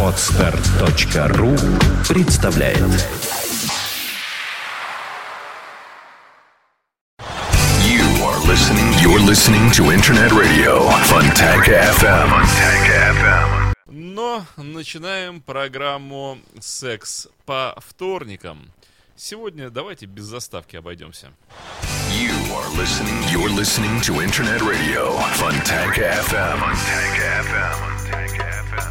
Отстар.ру представляет You are listening. You're listening to Internet Radio Funtank FM. Funtank FM. Но начинаем программу «Секс по вторникам». Сегодня давайте без заставки обойдемся. You are listening. You're listening to Internet Radio Funtank FM. Funtank FM.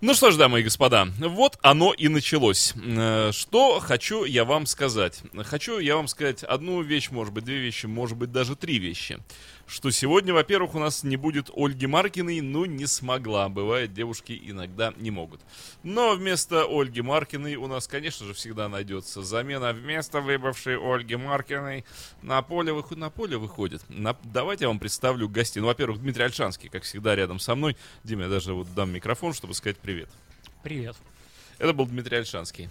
Ну что ж, дамы и господа, вот оно и началось. Э, Что хочу я вам сказать? Хочу я вам сказать одну вещь, может быть, две вещи, может быть, даже три вещи. Что сегодня, во-первых, у нас не будет Ольги Маркиной, ну, не смогла. Бывает, девушки иногда не могут. Но вместо Ольги Маркиной у нас, конечно же, всегда найдется замена. Вместо выбывшей Ольги Маркиной на поле, выход, на поле выходит. На- давайте я вам представлю гостей. Ну, во-первых, Дмитрий Альшанский, как всегда, рядом со мной. Дима, я даже вот дам микрофон, чтобы сказать привет. Привет. Это был Дмитрий Альшанский.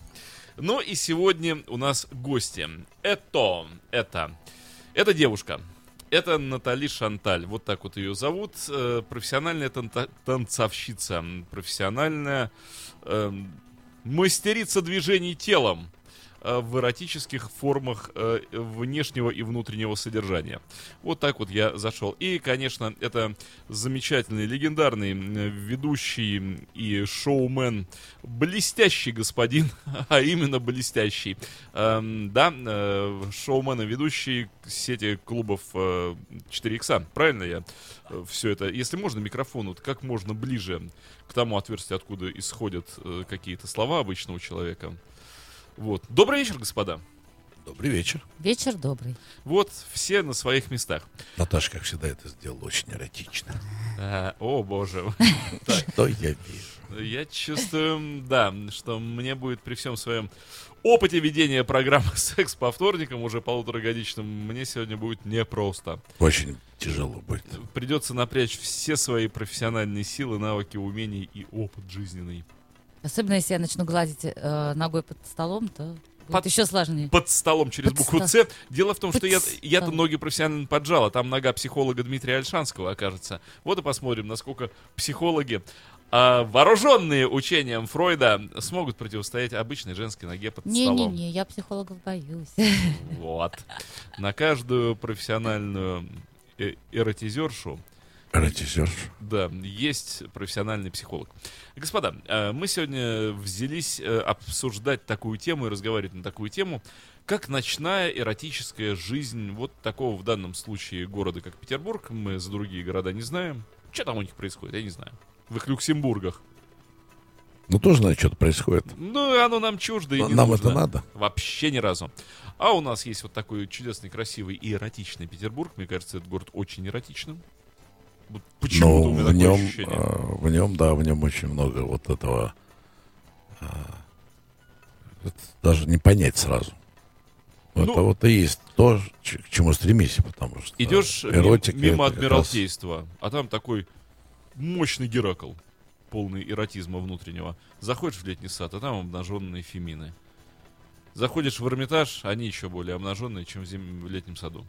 Ну и сегодня у нас гости. Это, это, это девушка. Это Натали Шанталь. Вот так вот ее зовут. Э, Профессиональная танта- танцовщица. Профессиональная эм, мастерица движений телом э, в эротических формах э, внешнего и внутреннего содержания. Вот так вот я зашел. И, конечно, это замечательный, легендарный ведущий и шоумен, блестящий господин, а именно блестящий. Эм, да, э, шоумен и ведущий сети клубов э, 4 икса. Правильно я все это? Если можно, микрофон вот как можно ближе к тому отверстию, откуда исходят э, какие-то слова обычного человека. Вот. Добрый вечер, господа. Добрый вечер. Вечер добрый. Вот все на своих местах. Наташа, как всегда, это сделала очень эротично. А, о, боже. Что я вижу? Я чувствую, да, что мне будет при всем своем опыте ведения программы «Секс по вторникам» уже полуторагодичным, мне сегодня будет непросто. Очень тяжело будет. Придется напрячь все свои профессиональные силы, навыки, умения и опыт жизненный. Особенно если я начну гладить э, ногой под столом, то Под- еще сложнее. Под столом через Под букву. «Ц». Дело в том, что Под я, я-то ноги профессионально поджал, а там нога психолога Дмитрия Альшанского окажется. Вот и посмотрим, насколько психологи, а, вооруженные учением Фройда, смогут противостоять обычной женской ноге под столом. Не-не-не, я психологов боюсь. Вот. На каждую профессиональную э- эротизершу, Эротизер. да, есть профессиональный психолог. Господа, э, мы сегодня взялись э, обсуждать такую тему и разговаривать на такую тему, как ночная эротическая жизнь вот такого в данном случае города, как Петербург. Мы за другие города не знаем. Что там у них происходит, я не знаю. В их Люксембургах. Ну, тоже, знаю, что-то происходит. Ну, оно нам чуждо и Но не нам нужно. это надо. Вообще ни разу. А у нас есть вот такой чудесный, красивый и эротичный Петербург. Мне кажется, этот город очень эротичным. Вот Почему-то Но у меня в нем, ощущение. а, в нем, да, в нем очень много вот этого. а, это даже не понять сразу. Ну, это вот и есть то, к чему стремись, потому что Идешь эротика мимо как раз- Адмиралтейства, а там такой мощный Геракл, полный эротизма внутреннего. Заходишь в летний сад, а там обнаженные фемины. Заходишь в Эрмитаж, они еще более обнаженные, чем в, зим- в летнем саду.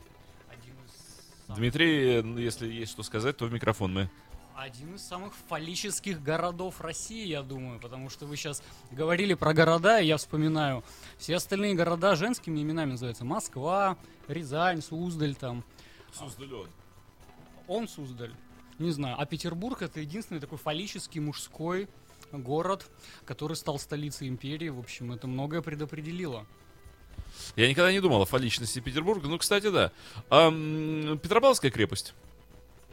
Дмитрий, э, если есть что сказать, то в микрофон мы. Один из самых фаллических городов России, я думаю, потому что вы сейчас говорили про города, и я вспоминаю, все остальные города женскими именами называются. Москва, Рязань, Суздаль там. Он Суздаль. Не знаю. А Петербург это единственный такой фаллический мужской город, который стал столицей империи. В общем, это многое предопределило. Я никогда не думал о фалличности Петербурга. Ну, кстати, да. А, Петропавловская крепость.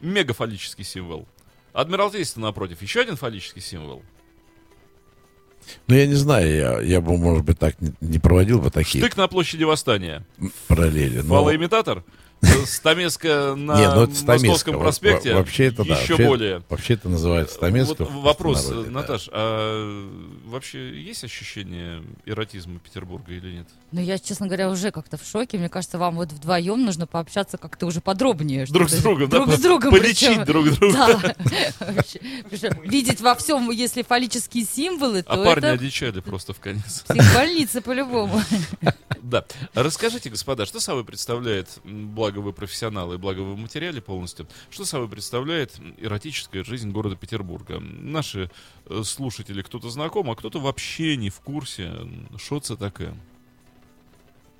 Мегафаллический символ. Адмиралтейство, напротив, еще один фаллический символ. Ну, я не знаю, я, я бы, может быть, так не, не проводил бы такие Штык на площади Восстания. параллели. Но, Фалоимитатор. Стамеска на Не, ну. Московском проспекте во- Вообще это да. еще вообще- более. Вообще это называется Стамеска. Вот в вопрос, простонародье, да. Наташ, а вообще есть ощущение эротизма Петербурга или нет? Ну, я, честно говоря, уже как-то в шоке. Мне кажется, вам вот вдвоем нужно пообщаться как-то уже подробнее. Друг с другом, да? Друг с другом. Полечить причем. друг друга. Да. Видеть во всем, если фаллические символы, А то парни это одичали просто в конец. психбольница по-любому. Да. Расскажите, господа, что собой представляет, м, благо вы профессионалы, и благо вы в материале полностью, что собой представляет эротическая жизнь города Петербурга? Наши э, слушатели, кто-то знаком, а кто-то вообще не в курсе, что это такое.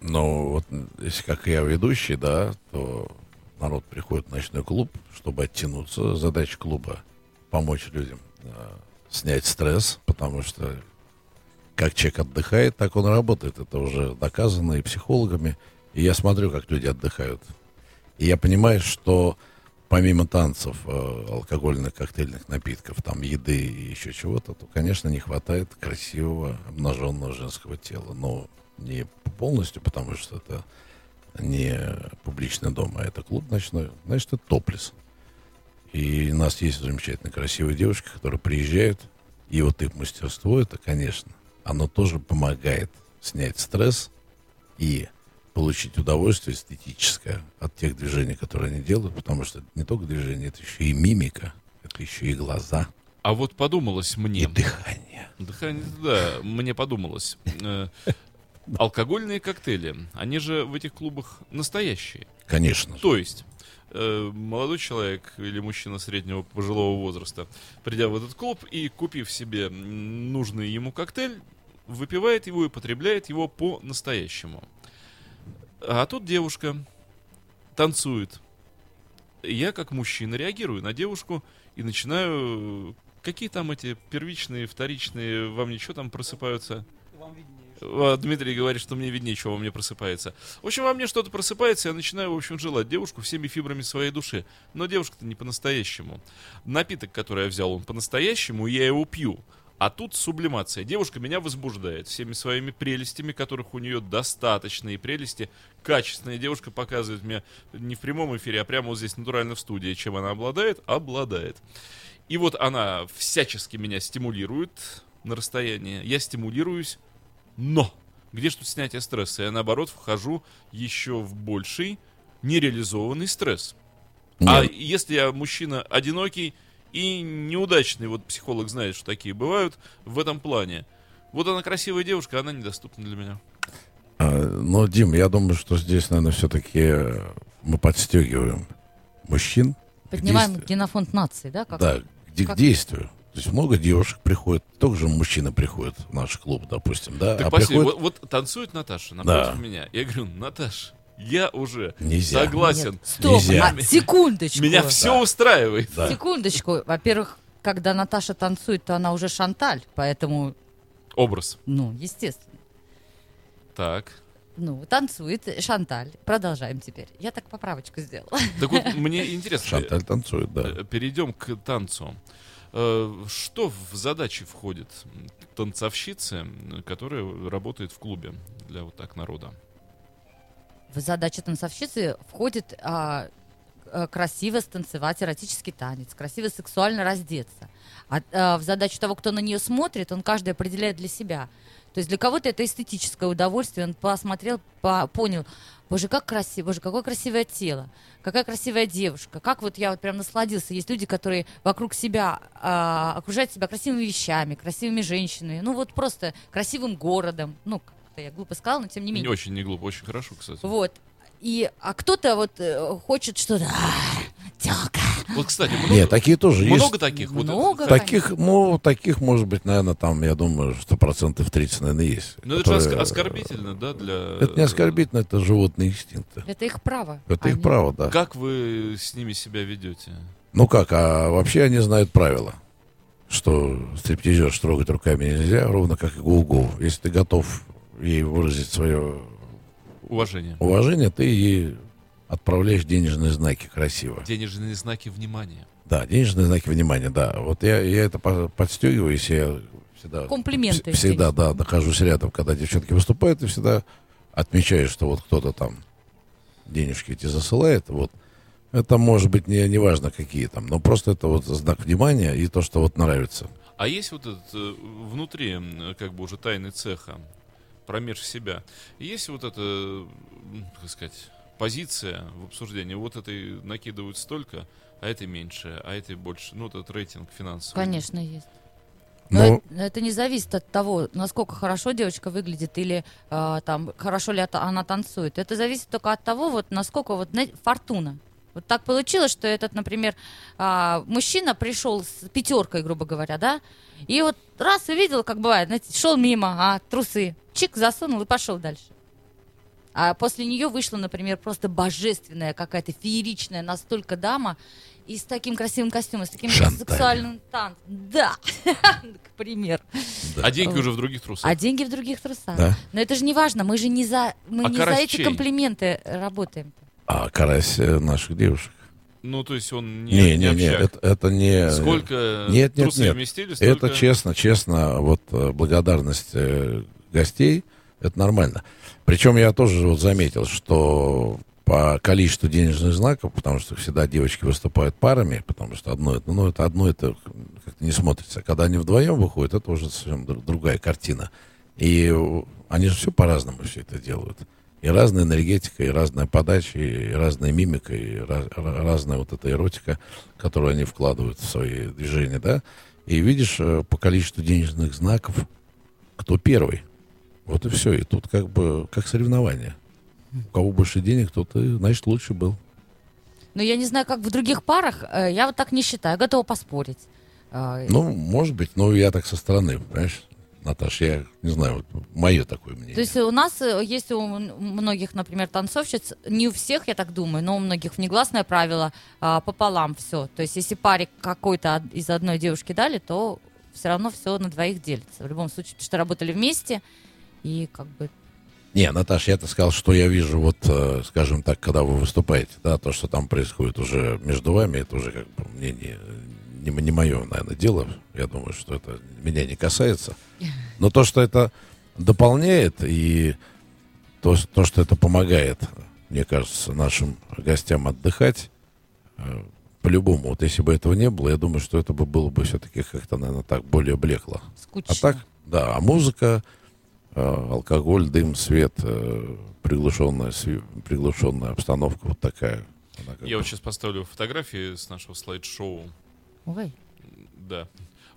Ну, вот если как я ведущий, да, то народ приходит в ночной клуб, чтобы оттянуться. Задача клуба помочь людям э, снять стресс, потому что как человек отдыхает, так он работает. Это уже доказано и психологами. И я смотрю, как люди отдыхают. И я понимаю, что помимо танцев, э, алкогольных, коктейльных напитков, там, еды и еще чего-то, то, конечно, не хватает красивого обнаженного женского тела. Но не полностью, потому что это не публичный дом, а это клуб ночной. Значит, это топлес. И у нас есть замечательно красивые девушки, которые приезжают, и вот их мастерство, это, конечно, оно тоже помогает снять стресс и получить удовольствие эстетическое от тех движений, которые они делают, потому что это не только движение, это еще и мимика, это еще и глаза, А вот подумалось мне... и дыхание. Дыхание, да, мне подумалось. Э, Алкогольные коктейли, они же в этих клубах настоящие. Конечно. То есть, э, молодой человек или мужчина среднего пожилого возраста, придя в этот клуб и купив себе нужный ему коктейль, выпивает его и потребляет его по-настоящему. А тут девушка танцует. Я, как мужчина, реагирую на девушку и начинаю... Какие там эти первичные, вторичные, вам ничего там просыпаются? А, Дмитрий говорит, что мне виднее, что во мне просыпается. В общем, во мне что-то просыпается, я начинаю, в общем, желать девушку всеми фибрами своей души. Но девушка-то не по-настоящему. Напиток, который я взял, он по-настоящему, и я его пью. А тут сублимация. Девушка меня возбуждает всеми своими прелестями, которых у нее достаточно. И прелести качественные. Девушка показывает мне не в прямом эфире, а прямо вот здесь натурально в студии. Чем она обладает? Обладает. И вот она всячески меня стимулирует на расстоянии. Я стимулируюсь, но где ж тут снятие стресса? Я наоборот вхожу еще в больший нереализованный стресс. А Нет. если я мужчина одинокий и неудачный, вот психолог знает, что такие бывают в этом плане. Вот она красивая девушка, она недоступна для меня. А, Ну, Дим, я думаю, что здесь, наверное, все-таки мы подстегиваем мужчин. к Поднимаем генофонд нации, да? Как? Да, где, как- к действию. То есть много девушек приходит, только же мужчины приходят в наш клуб, допустим, да, Так а приходит... вот, вот танцует Наташа напротив Да. меня. Я говорю, Наташ, я уже Нельзя. согласен. Нет, Стоп, Нельзя. а, секундочку. Меня все устраивает. Да. Секундочку. Во-первых, когда Наташа танцует, то она уже шанталь, поэтому, Образ. ну, естественно. Так. Ну, танцует Шанталь. Продолжаем теперь. Я так поправочку сделала. Так вот, мне интересно. Шанталь танцует, да. Э, Перейдем к танцу. Э, Что в задачи входит танцовщицы, которая работает в клубе для вот так народа? В задачу танцовщицы входит а, а, красиво станцевать эротический танец, красиво сексуально раздеться. А, а, в задачу того, кто на нее смотрит, он каждый определяет для себя. То есть для кого-то это эстетическое удовольствие, он посмотрел, по- понял, боже, как красиво, боже, какое красивое тело, какая красивая девушка, как вот я вот прям насладился. Есть люди, которые вокруг себя а, окружают себя красивыми вещами, красивыми женщинами, ну вот просто красивым городом, ну как-то я глупо сказала, но тем не Не менее. очень не глупо, очень хорошо, кстати. Вот. И, а кто-то вот э, хочет что-то... «А, тёлка». Вот, кстати, много, Нет, такие тоже есть. много таких. вот, Много. Таких, ну, таких, может быть, наверное, там, я думаю, что процентов 30, наверное, есть. Ну, это же которые- оск- оскорбительно, да, для... Это не оскорбительно, это животные инстинкты. Это их право. Это их Они- право, да. Как вы с ними себя ведете? Ну как, а вообще они знают правила, что стриптизер трогать руками нельзя, ровно как и гул Если ты готов ей выразить свое Уважение. уважение, ты ей отправляешь денежные знаки красиво. Денежные знаки внимания. Да, денежные знаки внимания, да. Вот я, я это по- подстегиваю, если я всегда... Комплименты вс- Всегда, да, нахожусь рядом, когда девчонки выступают, и всегда отмечаю, что вот кто-то там денежки эти засылает, вот, это может быть не, не важно какие там, но просто это вот знак внимания и то, что вот нравится. А есть вот этот э, внутри, как бы уже тайны цеха, промеж себя, есть вот эта, как сказать, позиция в обсуждении, вот этой накидывают столько, а этой меньше, а этой больше, ну, вот этот рейтинг финансовый. Конечно, есть. Но Но это, это не зависит от того, насколько хорошо девочка выглядит или а, там хорошо ли это- она танцует. Это зависит только от того, вот насколько вот знаете, фортуна. Вот так получилось, что этот, например, а, мужчина пришел с пятеркой, грубо говоря, да, и вот раз увидел, как бывает, знаете, шел мимо, а трусы, чик засунул и пошел дальше. А после нее вышла, например, просто божественная какая-то фееричная настолько дама и с таким красивым костюмом, с таким Шанталь. сексуальным танцем. Да, к примеру. А деньги уже в других трусах. А деньги в других трусах. Да. Но это же не важно, мы же не за, мы А не за эти комплименты работаем. А карась э, наших девушек. Ну, то есть он не, Не, не, не, общак. это, это не... Сколько Нет, нет, нет. вместили, Это столько- честно, честно, вот э, благодарность э, гостей, это нормально. Причем я тоже вот заметил, что по количеству денежных знаков, потому что всегда девочки выступают парами, потому что одно это, ну, это одно это как-то не смотрится. Когда они вдвоем выходят, это уже совсем дру- другая картина. И они же все по-разному все это делают. И разная энергетика, и разная подача, и разная мимика, и разная вот эта эротика, которую они вкладывают в свои движения, да. И видишь э, по количеству денежных знаков, кто первый. Вот и все. И тут как бы как соревнование. У кого больше денег, тот и, значит, лучше был. Но я не знаю, как в других парах, э, я вот так не считаю, готова поспорить. А, Ну, может быть, но я так со стороны, понимаешь, Наташа, я не знаю, вот мое такое мнение. То есть у нас э, есть у многих, например, танцовщиц, не у всех, я так думаю, но у многих негласное правило а, пополам все. То есть если паре какой-то из одной девушки дали, то все равно все на двоих делится. В любом случае, потому что работали вместе, и как бы... Не, Наташа, я-то сказал, что я вижу, вот, э, скажем так, когда вы выступаете, да, то, что там происходит уже между вами, это уже как бы мне не, не, не мое, наверное, дело. Я думаю, что это меня не касается. Но то, что это дополняет и то, то что это помогает, мне кажется, нашим гостям отдыхать, э, по-любому, вот если бы этого не было, я думаю, что это бы было бы все-таки как-то, наверное, так более блекло. Скучно. А так, да, а музыка, э, алкоголь, дым, свет, э, приглушенная, сви- приглушенная обстановка вот такая. Я вот сейчас поставлю фотографии с нашего слайд-шоу. Ой. Да.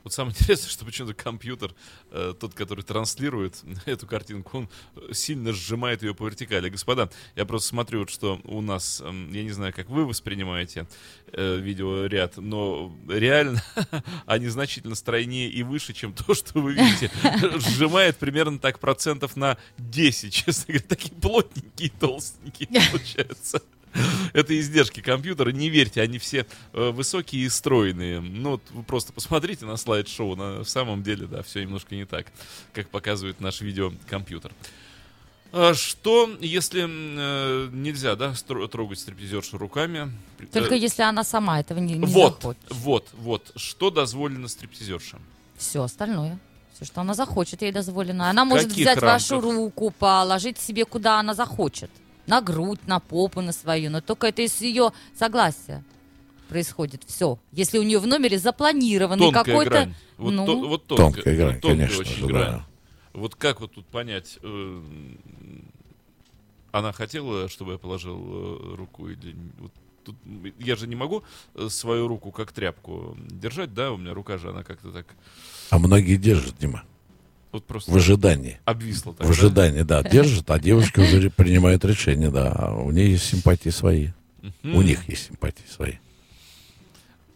Вот самое интересное, что почему-то компьютер, э, тот, который транслирует эту картинку, он э, сильно сжимает ее по вертикали. Господа, я просто смотрю, вот, что у нас, эм, я не знаю, как вы воспринимаете э, видеоряд, но реально они значительно стройнее и выше, чем то, что вы видите. Сжимает примерно так процентов на 10, честно говоря. Такие плотненькие, толстенькие получаются. Это издержки компьютера, не верьте, они все э, высокие и стройные. Ну, вот вы просто посмотрите на слайд-шоу, на, в самом деле, да, все немножко не так, как показывает наш видеокомпьютер. А что, если э, нельзя, да, трогать стриптизершу руками? Только э, если она сама этого не, не вот, захочет. вот, вот, что дозволено стриптизершам? Все остальное. Все, что она захочет, ей дозволено. Она может каких взять вашу рамках? руку, положить себе куда она захочет. На грудь, на попу, на свою. Но только это из ее согласия происходит. Все. Если у нее в номере запланированный Тонкая какой-то... грань. Вот, ну, то- вот Тонкая тонкая, грань, вот тонкая конечно очень грань. Вот как вот тут понять, э, она хотела, чтобы я положил э, руку или вот тут я же не могу э, свою руку как тряпку держать, да, у меня рука же она как-то так А многие держат, Дима, вот просто в ожидании. обвисла так. В ожидании, да, держат, а девушки уже принимают решение, да. А у нее есть симпатии свои. У них есть симпатии свои.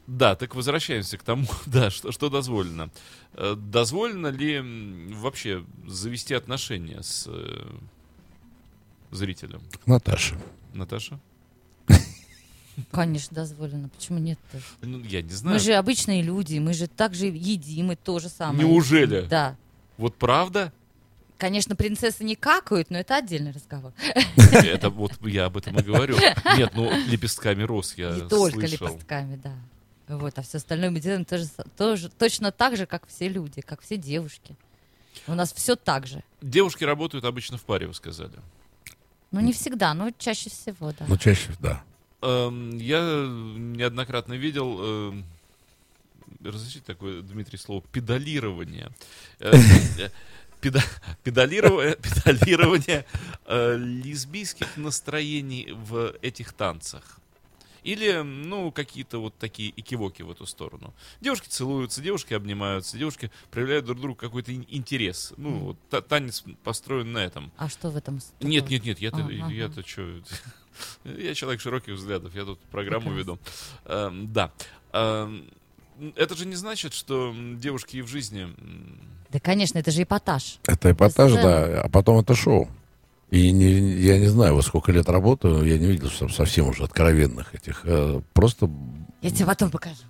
Да, так возвращаемся к тому, да, что, что дозволено. Э, Дозволено ли вообще завести отношения с э, зрителем? Наташа. Наташа? Конечно, дозволено. Почему нет-то? Ну, я не знаю. Мы же обычные люди, мы же также едим и то же самое. Неужели? Да. Вот правда? Конечно, принцессы не какают, но это отдельный разговор. Это вот я об этом и говорю. Нет, ну лепестками роз я Не только слышал. лепестками, да. Вот, а все остальное мы делаем тоже, тоже, точно так же, как все люди, как все девушки. У нас все так же. Девушки работают обычно в паре, вы сказали. Ну, не всегда, но чаще всего, да. Ну, чаще, да. Эм, Я неоднократно видел, эм, разрешите такое, Дмитрий, слово, педалирование. Э, э, педа- Педалирование, педалирование э, лесбийских настроений в этих танцах. Или, ну, какие-то вот такие экивоки в эту сторону. Девушки целуются, девушки обнимаются, девушки проявляют друг другу какой-то ин- интерес. Ну, вот та- танец построен на этом. А что в этом? Нет, нет, нет, я-то, А, ага. я-то что? Я человек широких взглядов, я тут программу веду. Эм, Да. Эм, Это же не значит, что девушки и в жизни... Да, конечно, это же эпатаж. Это эпатаж, Сцена. да, а потом это шоу. И не, я не знаю, вот сколько лет работаю, я не видел, чтобы совсем уже откровенных этих. э, просто Я тебе потом покажу.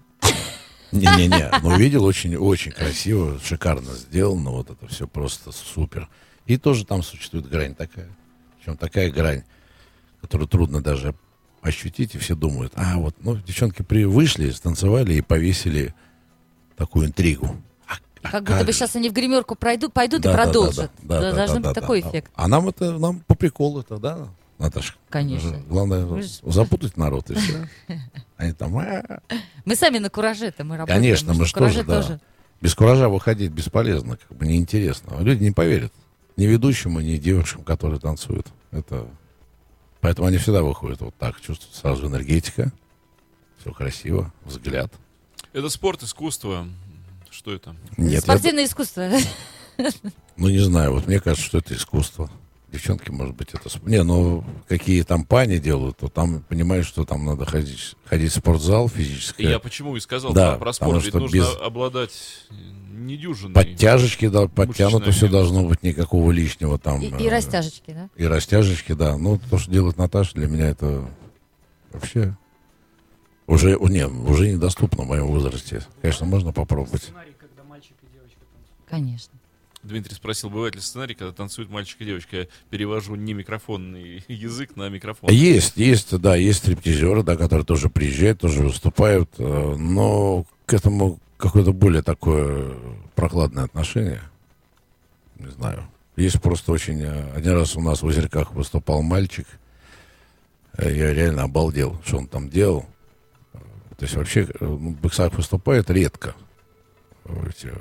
Не-не-не, но видел очень, очень красиво, шикарно сделано, вот это все просто супер. И тоже там существует грань такая. Причем такая грань, которую трудно даже ощутить, и все думают, а вот, ну, девчонки при, вышли, станцевали и повесили такую интригу. А- а Как будто бы сейчас они в гримерку пройдут, пойдут Да, и да, да, продолжат. да, да, да, Должен да, быть да, такой да. эффект. А нам это, нам по приколу это, да, Наташа? Конечно. Главное, Вы запутать народ и все. Они там, «А, Мы сами на кураже-то, мы работаем. Конечно, мы же тоже, да. Без куража выходить бесполезно, как бы неинтересно. Люди не поверят. Ни ведущему, ни девушкам, которые танцуют. Это... Поэтому они всегда выходят вот так. Чувствуют сразу энергетика. Все красиво. Взгляд. Это спорт, искусство. Что это? Нет, я- Спортивное искусство. ну не знаю, вот мне кажется, что это искусство. Девчонки, может быть, это... Не, ну, какие там пани делают, то там, понимаешь, что там надо ходить, ходить в спортзал физически. Я почему и сказал Да, про- спорт. Ведь что нужно без- обладать э, недюжиной. Подтяжечки, да, подтянуто все должно быть, никакого лишнего там. И, э, и растяжечки, да? И растяжечки, да. Ну, то, что делает Наташа, для меня это вообще уже, не, уже недоступно в моем возрасте. Конечно, можно попробовать. Сценарий, когда мальчик и девочка танцуют. Конечно. Дмитрий спросил, бывает ли сценарий, когда танцуют мальчик и девочка. Я перевожу не микрофонный язык на микрофон. Есть, есть, да, есть стриптизеры, да, которые тоже приезжают, тоже выступают, э, но к этому какое-то более такое прохладное отношение. Не знаю. Есть просто очень... э, Один раз у нас в Озерках выступал мальчик. Э, Я реально обалдел, что он там делал. То есть вообще ну, Бексак выступает редко. Эти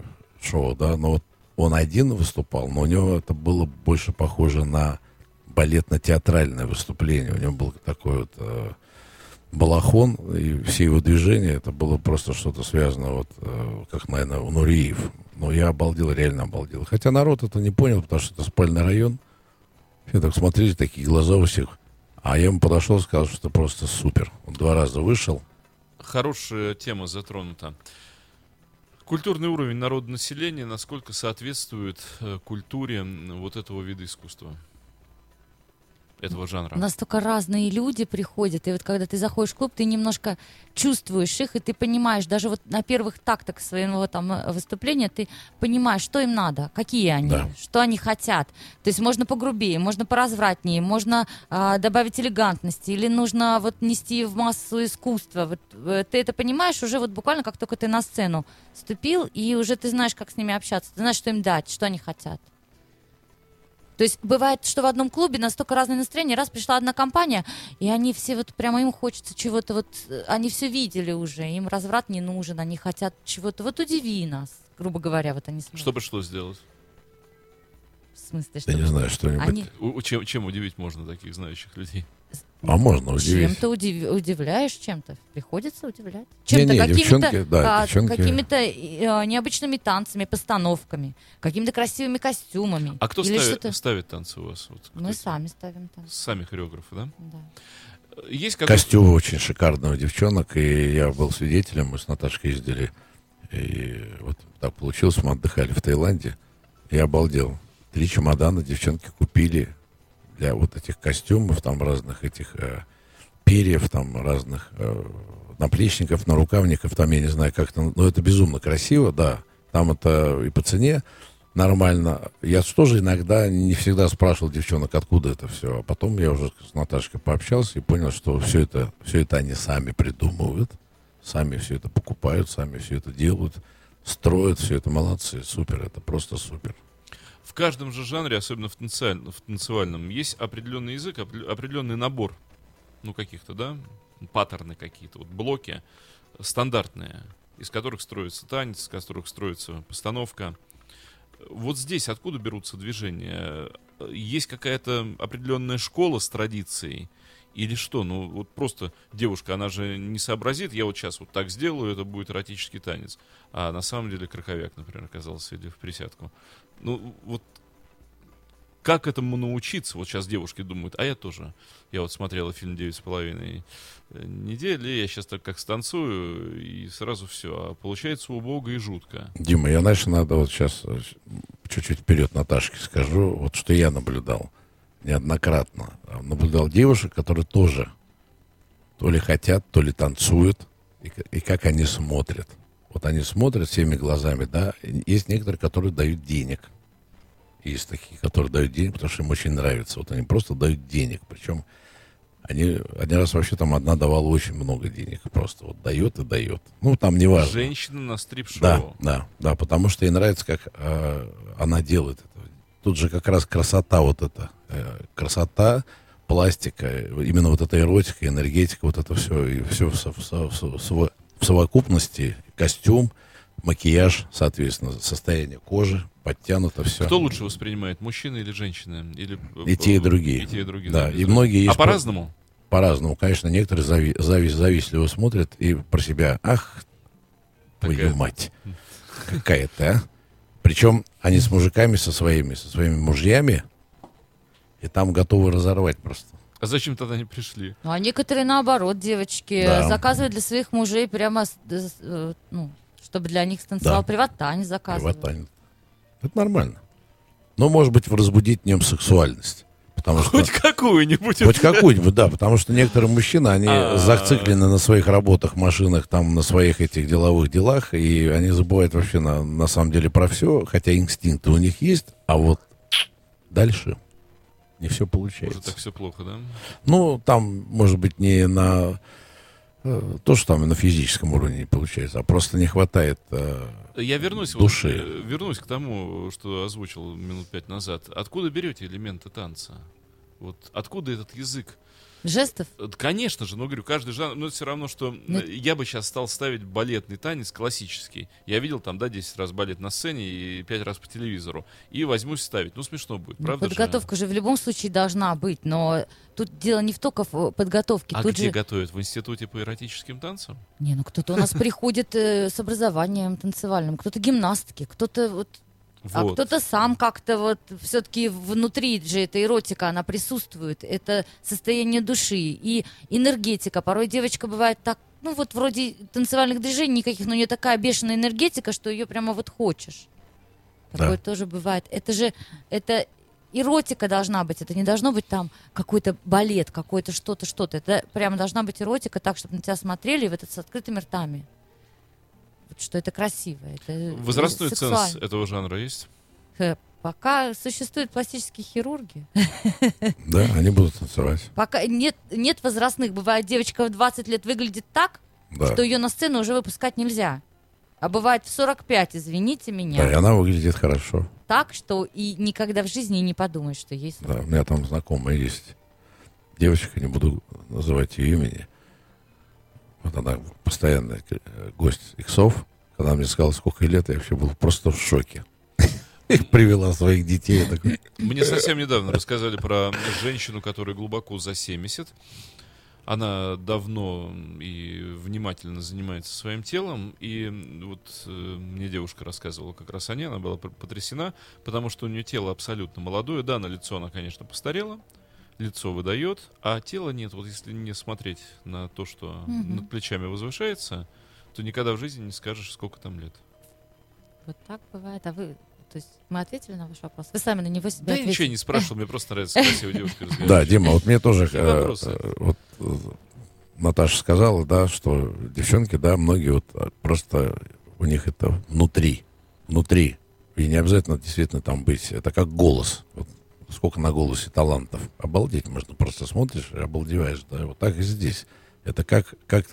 шоу, да, но вот он один выступал, но у него это было больше похоже на балетно-театральное выступление. У него был такой вот э, балахон, и все его движения, это было просто что-то связано, вот, э, как, наверное, у Нуриев. Но я обалдел, реально обалдел. Хотя народ это не понял, потому что это спальный район. Все так смотрели, такие глаза у всех. А я ему подошел и сказал, что это просто супер. Он два раза вышел. Хорошая тема затронута. Культурный уровень народонаселения насколько соответствует э, культуре вот этого вида искусства? Этого жанра. У нас только разные люди приходят, и вот когда ты заходишь в клуб, ты немножко чувствуешь их, и ты понимаешь, даже вот на первых тактах своего там э, выступления, ты понимаешь, что им надо, какие они, Да. что они хотят. То есть можно погрубее, можно поразвратнее, можно а, добавить элегантности, или нужно вот нести в массу искусства. Вот, э, ты это понимаешь уже вот буквально как только ты на сцену ступил, и уже ты знаешь, как с ними общаться, ты знаешь, что им дать, что они хотят. То есть бывает, что в одном клубе настолько разное настроение. Раз пришла одна компания, и они все вот прямо им хочется чего-то вот, э, они все видели уже, им разврат не нужен, они хотят чего-то. Вот удиви нас, грубо говоря, вот они смотрят. Что бы что сделать? В смысле, Я что не знаю, что-нибудь. они у- чем, чем удивить можно таких знающих людей? А можно удивить. чем-то удив- удивляешь чем-то, приходится удивлять. Чем-то Не-не, какими-то, девчонки, да, а, девчонки. какими-то э, необычными танцами, постановками, какими-то красивыми костюмами. А кто ставит, что-то. ставит танцы у вас? Вот Мы сами ставим там. Сами хореографы, да? Да. Есть. Костюмы очень шикарные у девчонок, и я был свидетелем, мы с Наташкой ездили, и вот так получилось, мы отдыхали в Таиланде, я обалдел. Три чемодана девчонки купили для вот этих костюмов, там разных этих э, перьев, там разных э, наплечников, нарукавников, там я не знаю как это, но это безумно красиво, да, там это и по цене нормально. Я тоже иногда не всегда спрашивал девчонок, откуда это все. А потом я уже с Наташкой пообщался и понял, что все это, все это они сами придумывают, сами все это покупают, сами все это делают, строят, все это молодцы, супер, это просто супер. В каждом же жанре, особенно в, танцевальном, в танцевальном, есть определенный язык, опре- определенный набор, ну, каких-то, да, паттерны какие-то, вот блоки стандартные, из которых строится танец, из которых строится постановка. Вот здесь откуда берутся движения? Есть какая-то определенная школа с традицией? Или что? Ну, вот просто девушка, она же не сообразит, я вот сейчас вот так сделаю, это будет эротический танец. А на самом деле краковяк, например, оказался или в присядку. Ну, вот как этому научиться? Вот сейчас девушки думают, а я тоже. Я вот смотрела фильм «Девять с половиной недели», я сейчас так как станцую, и сразу все. А получается убого и жутко. Дима, я, значит, надо вот сейчас э, чуть-чуть вперед Наташке скажу, вот что я наблюдал неоднократно. А, Наблюдал девушек, которые тоже то ли хотят, то ли танцуют, и, и как они смотрят. Вот они смотрят всеми глазами, да. Есть некоторые, которые дают денег. Есть такие, которые дают денег, потому что им очень нравится. Вот они просто дают денег. Причем они один раз вообще там одна давала очень много денег. Просто вот дает и дает. Ну, там не важно. Женщина на стрип-шоу. Да, да, да, потому что ей нравится, как э, она делает это. Тут же как раз красота вот эта, э, красота, пластика, именно вот эта эротика, энергетика, вот это все, и все в, в в в сово- в совокупности, костюм, макияж, соответственно, состояние кожи, подтянуто все. Кто лучше воспринимает, мужчина или женщина? Или, И те, и другие. И те, и другие. Да, и многие А есть... по-разному? По-разному. Конечно, некоторые зави- зави- завистливо смотрят и про себя, ах, твою Такая- мать, какая-то, а. Причем они с мужиками, со своими, со своими мужьями, и там готовы разорвать просто. А зачем тогда они пришли? Ну, а некоторые наоборот, девочки, Да. заказывают для своих мужей прямо, с- э, ну, чтобы для них станцевал Да. приват-танец заказывают. Приват-танец. Это нормально. Но, может быть, разбудить в нем сексуальность. Потому что... Хоть какую-нибудь. Хоть какую-нибудь, да, потому что некоторые мужчины, они А. зациклены на своих работах, машинах, там, на своих этих деловых делах, и они забывают вообще на, на самом деле про все, хотя инстинкты у них есть, а вот дальше не все Уже получается. так все плохо, да? Ну, там, может быть, не на э, то, что там на физическом уровне не получается, а просто не хватает э, Я вернусь, вот, Души. э, вернусь к тому, что озвучил минут пять назад. Откуда берете элементы танца? Вот откуда этот язык? Жестов? Э, Конечно же, но говорю, каждый жанр, но все равно, что Ну- э, я бы сейчас стал ставить балетный танец классический. Я видел там, да, 10 раз балет на сцене и 5 раз по телевизору. И возьмусь ставить. Ну, смешно будет, Ну, правда же? подготовка же в любом случае должна быть, но тут дело не в только в подготовке. А тут где же... готовят? В институте по эротическим танцам? Не, ну кто-то у нас приходит э, с образованием танцевальным, кто-то гимнастки, кто-то вот А Вот. кто-то сам как-то вот все-таки внутри же эта эротика, она присутствует. Это состояние души и энергетика. Порой девочка бывает так, ну вот вроде танцевальных движений никаких, но у нее такая бешеная энергетика, что ее прямо вот хочешь. Такое Да. тоже бывает. Это же, это эротика должна быть. Это не должно быть там какой-то балет, какой-то что-то, что-то. Это прямо должна быть эротика так, чтобы на тебя смотрели и в этот с открытыми ртами. Что это красиво. Это Возрастной сексуально. ценз этого жанра есть? Э, Пока существуют пластические хирурги, Да, они будут танцевать. пока нет, нет возрастных. Бывает, девочка в 20 лет выглядит так, Да. что ее на сцену уже выпускать нельзя. А бывает в 45, извините меня, Да, и она выглядит хорошо. так, что и никогда в жизни не подумаешь, что есть. Да, у меня там знакомая есть девочка, не буду называть ее имени. Вот она постоянно э, гость иксов. Когда мне сказала, сколько лет, я вообще был просто в шоке. И привела своих детей. Мне совсем недавно рассказали про женщину, которая глубоко за 70. Она давно и внимательно занимается своим телом. И вот э, мне девушка рассказывала как раз о ней. Она была потрясена, потому что у нее тело абсолютно молодое. Да, на лицо она, конечно, постарела. Лицо выдает, а тела нет. Вот если не смотреть на то, что Мгм. над плечами возвышается, то никогда в жизни не скажешь, сколько там лет. Вот так бывает. А вы, то есть мы ответили на ваш вопрос? Вы сами на него себя Да я ответили. ничего не спрашивал, мне просто нравится красивая девушка. Да, Дима, вот мне тоже э, э, вот э, Наташа сказала, да, что девчонки, да, многие вот просто у них это внутри, внутри. И не обязательно действительно там быть. Это как голос. Вот сколько на голосе талантов. Обалдеть можно. Просто смотришь и обалдеваешь. Да, вот так и здесь. Это как, как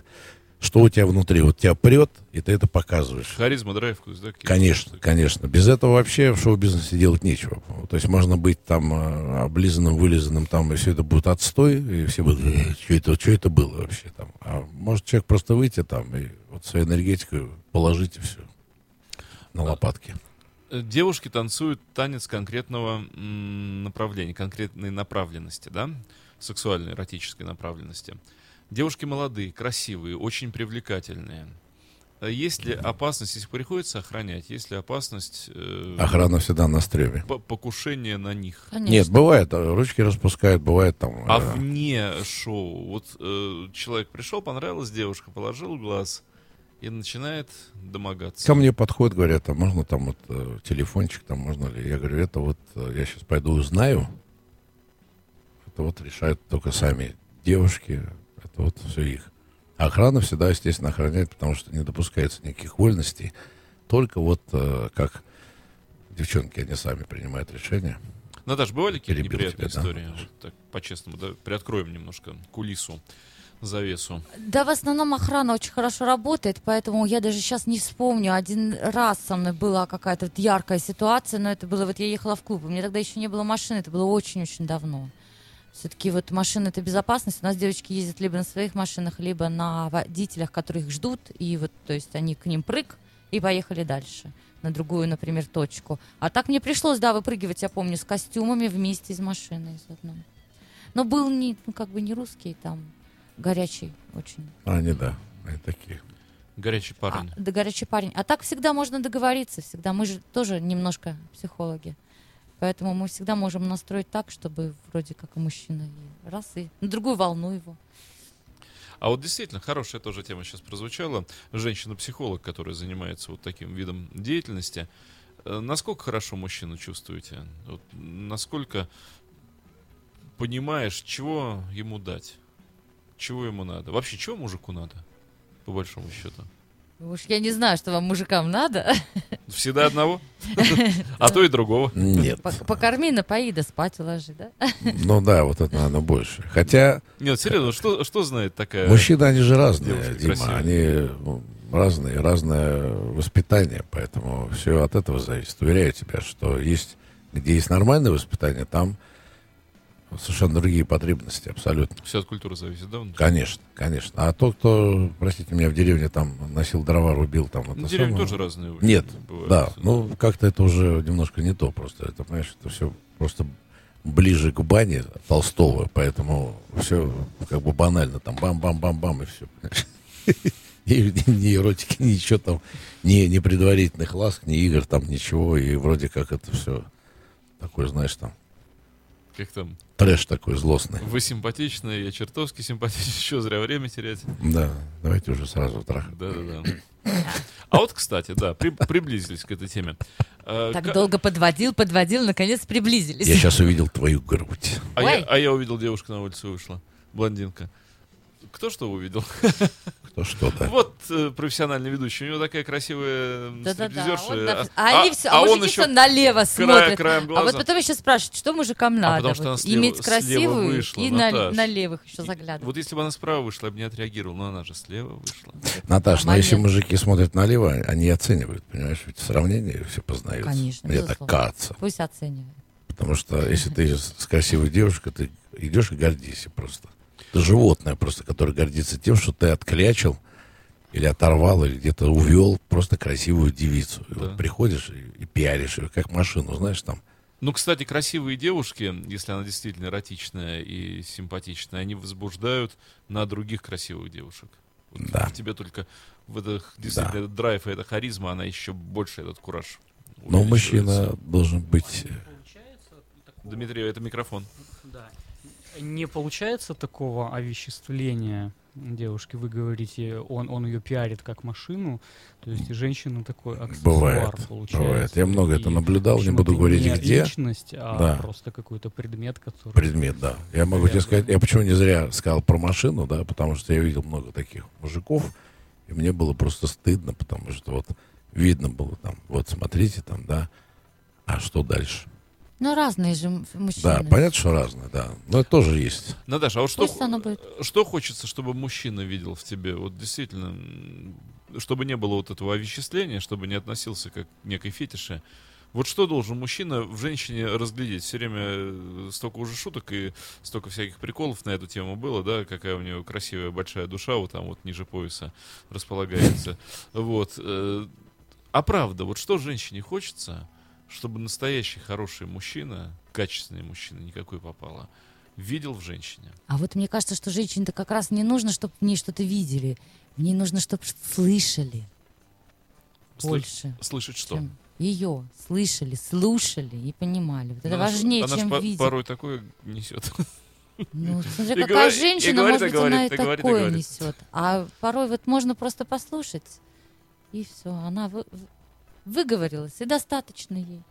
что у тебя внутри. Вот тебя прет, и ты это показываешь. Харизма, драйв, вкус, да? Конечно, штуки. конечно. Без этого вообще в шоу-бизнесе делать нечего. То есть можно быть там э, облизанным, вылизанным, там, и все это будет отстой, и все будут, что это, что это было вообще там. А может человек просто выйти там и вот свою энергетику положить и все на лопатки. Э, Девушки танцуют танец конкретного направления, конкретной направленности, да? Сексуальной, эротической направленности. Девушки молодые, красивые, очень привлекательные. А Есть ли опасность, если приходится охранять, есть ли опасность э, Охрана всегда на стреме. по- покушения на них? Конечно. Нет, бывает, э, ручки распускают, бывает там... А э, вне шоу, вот э, человек пришел, понравилась девушка, положил глаз и начинает домогаться. Ко мне подходят, говорят, а можно там вот э, телефончик, там можно ли? Я говорю, это вот э, я сейчас пойду узнаю. Это вот решают только сами девушки. Это вот все их. А Охрана всегда, естественно, охраняет, потому что не допускается никаких вольностей. Только вот э, как девчонки, они сами принимают решения. Наташ, бывали какие-то неприятные тебя, да. истории? Вот Так, по-честному, да, приоткроем немножко кулису, завесу. Да, в основном охрана очень хорошо работает, поэтому я даже сейчас не вспомню. Один раз со мной была какая-то вот яркая ситуация, но это было, вот я ехала в клуб, у меня тогда еще не было машины, это было очень-очень давно. Все-таки вот машина это безопасность. У нас девочки ездят либо на своих машинах, либо на водителях, которые их ждут, и вот, то есть они к ним прыг и поехали дальше на другую, например, точку. А так мне пришлось, да, выпрыгивать, я помню, с костюмами вместе из машины из одной. Но был не, ну, как бы не русский, там горячий очень. А Они, да, они такие. Горячий парень. А, да, горячий парень. А так всегда можно договориться, всегда. Мы же тоже немножко психологи. Поэтому мы всегда можем настроить так, чтобы вроде как и мужчина и раз, и на другую волну его. А вот действительно, хорошая тоже тема сейчас прозвучала. Женщина-психолог, которая занимается вот таким видом деятельности. Э, Насколько хорошо мужчину чувствуете? Вот насколько понимаешь, чего ему дать? Чего ему надо? Вообще, чего мужику надо? По большому счету. Уж я не знаю, что вам мужикам надо. Всегда одного? А то и другого. Нет. Пок- Покорми, напои, да спать уложи, да? Ну да, вот это, наверное, больше. Хотя Нет, серьезно, что, что знает такая... Мужчины, они же разные, Дима. Они ну, разные, разное воспитание, поэтому все от этого зависит. Уверяю тебя, что есть, где есть нормальное воспитание, там совершенно другие потребности, абсолютно. Все от культуры зависит, да? Конечно, конечно. А тот, кто, простите меня, в деревне там носил дрова, рубил там... Ну, деревни самое- тоже разные. Нет, бывают. да, ну как-то это уже немножко не то просто. Это, понимаешь, это все просто ближе к бане Толстого, поэтому все как бы банально, там бам-бам-бам-бам и все. И ни эротики, ничего там, ни, ни предварительных ласк, ни игр там, ничего. И вроде как это все такое, знаешь, там, Как там? трэш такой злостный. Вы симпатичны, я чертовски симпатичен. Еще зря время терять. Да, давайте уже сразу трахать. Да-да-да. А вот, кстати, да, при- приблизились к этой теме. А, Так ка- долго подводил, подводил, наконец приблизились. Я сейчас увидел твою грудь. а, я, а я увидел девушку на улице вышла. Блондинка. Кто что увидел? Кто что, да. Вот э, профессиональный ведущий. У него такая красивая стриптизерша. вот да. А- А, они все, а, он мужики еще налево краем А вот потом еще спрашивают, что мужикам надо? потому что вот, она слева- иметь слева красивую вышла, и на, на левых еще заглядывать. Вот если бы она справа вышла, я бы не отреагировал. Но она же слева вышла. Наташ, но если мужики смотрят налево, они оценивают, понимаешь, ведь сравнение все познают. Конечно, Это безусловно. кажется. Пусть оценивает. Потому что если ты с с красивой девушкой, ты идешь и гордишься просто. Животное просто, которое гордится тем, что ты отклячил или оторвал, или где-то увел просто красивую девицу. И Да. вот приходишь и, и пиаришь ее, как машину, знаешь, там. Ну, кстати, красивые девушки, если она действительно эротичная и симпатичная, они возбуждают на других красивых девушек. Вот Да. В тебе только в этих действительно этот драйв и эта харизма, она еще больше этот кураж. Но увеличивается. мужчина должен быть... Такого- Дмитрий, это микрофон. Да. Не получается такого овеществления девушки. Вы говорите, он, он ее пиарит как машину. То есть женщина такой аксессуар Бывает, получается. бывает. Я много это И, наблюдал, в не буду это говорить не где. личность, а Да. просто какой-то предмет, который... Предмет, да. Я могу тебе сказать, я почему не зря сказал про машину, да, потому что я видел много таких мужиков, и мне было просто стыдно, потому что вот видно было там, вот смотрите там, да, а что дальше? Ну, разные же м- Да, мужчины. понятно, что разные, да. Но это тоже есть. Наташа, а вот что, Пусть оно будет. что хочется, чтобы мужчина видел в тебе? Вот действительно, чтобы не было вот этого овеществления, чтобы не относился как к некой фетише. Вот что должен мужчина в женщине разглядеть? Все время э, столько уже шуток и столько всяких приколов на эту тему было, да, какая у нее красивая большая душа вот там вот ниже пояса располагается. Вот. э, А правда, вот что женщине хочется, чтобы настоящий хороший мужчина, качественный мужчина, никакой попало, видел в женщине? А вот мне кажется, что женщине-то как раз не нужно, чтобы в ней что-то видели. В ней нужно, чтобы слышали Слы- больше, Слышать что? чем ее. Слышали, слушали и понимали. Вот это Она важнее, она чем по- видеть. порой такое несет. Ну, смотря И какая говорит- женщина, говорит, может быть, она говорит, и и такое говорит. несет. А порой вот можно просто послушать, и все, она вы- выговорилась, и достаточно ей.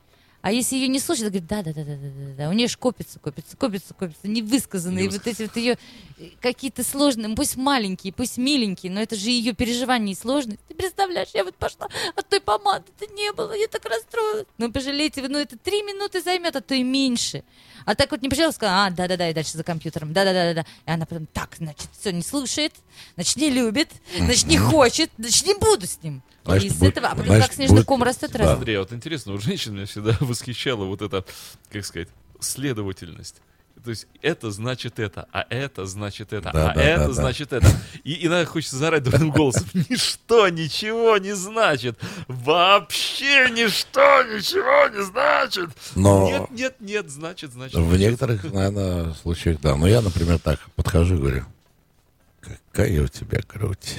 А если ее не слушать, говорит, да, да, да, да, да, да, да. У нее ж копится, копится, копится, копится, невысказанные вот эти вот ее э, какие-то сложные, пусть маленькие, пусть миленькие, но это же ее переживания и сложные. Ты представляешь, я вот пошла, а той помады-то не было, я так расстроилась. Ну, пожалейте вы, ну это три минуты займет, а то и меньше. А так вот не пожалуйста, сказала, а, да-да-да, и дальше за компьютером, да-да-да-да. И она потом, так, значит, все, не слушает, значит, не любит, значит, не хочет, значит, не буду с ним. Значит, и с будет- этого, а потом значит, как снежный будет- ком растет, да. растет. Андрей, вот интересно, у женщин меня всегда восхищала вот эта, как сказать, следовательность. То есть это значит это, а это значит это, Да, а да, это да, да. значит это. И иногда хочется заорать дурным голосом. Ничто ничего не значит. Вообще ничто ничего не значит. Но Нет, нет, нет, значит, значит. в значит. некоторых, наверное, случаях, да. Но я, например, так подхожу и говорю, какая у тебя грудь.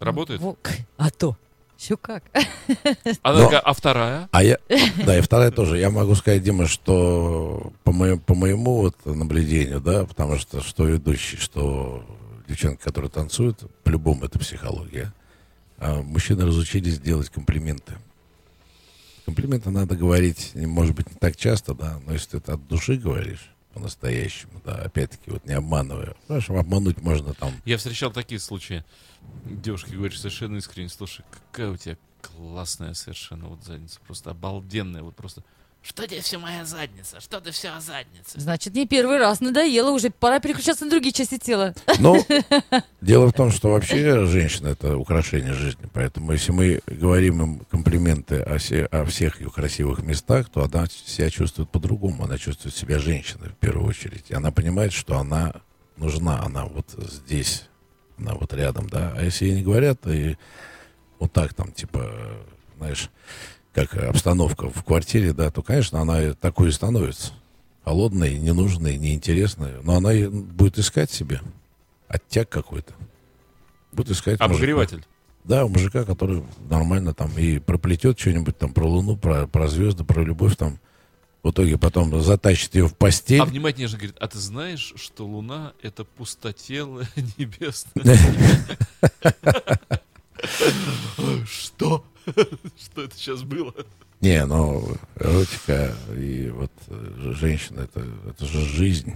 Работает? Во- А то. Еще как. Она Но- такая, а вторая? А я, да, и вторая тоже. Я могу сказать, Дима, что по, моему, по моему вот наблюдению, да, потому что что ведущий, что девчонки, которые танцуют, по-любому это психология. А мужчины разучились делать комплименты. Комплименты надо говорить, может быть, не так часто, да, но если ты это от души говоришь, по-настоящему, да, опять-таки, вот не обманывая. Знаешь, обмануть можно там Я встречал такие случаи. Девушки говорят совершенно искренне, слушай, какая у тебя классная совершенно вот задница, просто обалденная, вот просто. Что тебе все моя задница? Что ты все о заднице? Значит, не первый раз надоело, уже пора переключаться на другие части тела. Ну, дело в том, что вообще женщина это украшение жизни. Поэтому если мы говорим им комплименты о, се- о всех ее красивых местах, то она себя чувствует по-другому. Она чувствует себя женщиной в первую очередь. И она понимает, что она нужна, она вот здесь, она вот рядом, да. А если ей не говорят, и вот так там, типа, знаешь, как обстановка в квартире, да, то, конечно, она такой и становится. Холодной, ненужной, неинтересной. Но она будет искать себе оттяг какой-то. Будет искать мужика. Обогреватель. Да, у мужика, который нормально там и проплетет что-нибудь там про Луну, про, про звезды, про любовь там. В итоге потом затащит ее в постель. А внимательнее же говорит, а ты знаешь, что Луна — это пустотелая небесная? Что? Что это сейчас было? Не, ну, эротика и вот э, женщина, это, это же жизнь.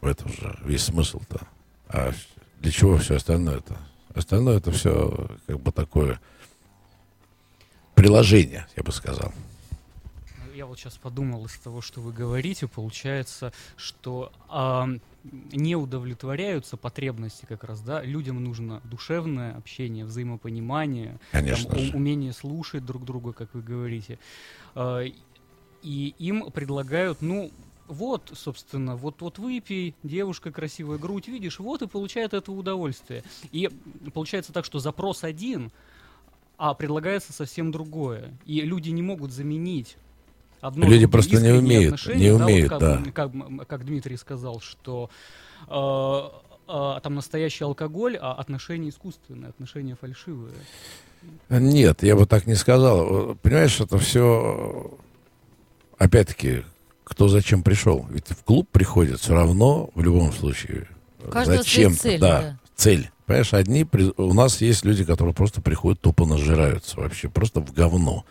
В этом же весь смысл-то. А для чего все остальное это? Остальное это все как бы такое приложение, я бы сказал. Я вот сейчас подумал из того, что вы говорите, получается, что ам, не удовлетворяются потребности как раз, да, людям нужно душевное общение, взаимопонимание, там, Конечно же. умение слушать друг друга, как вы говорите. А, И им предлагают, ну, вот, собственно, вот, вот выпей, девушка, красивая грудь, видишь, вот и получает это удовольствие. И получается так, что запрос один, а предлагается совсем другое. И люди не могут заменить одно Люди просто не умеют, не да, вот умеют, как, да. Как, как Дмитрий сказал, что э, э, там настоящий алкоголь, а отношения искусственные, отношения фальшивые. Нет, я бы так не сказал. Понимаешь, это все, опять-таки, кто зачем пришел. Ведь в клуб приходит все равно, в любом случае. Зачем цели, да, да. цель. Понимаешь, одни, у нас есть люди, которые просто приходят, тупо нажираются вообще, просто в говно.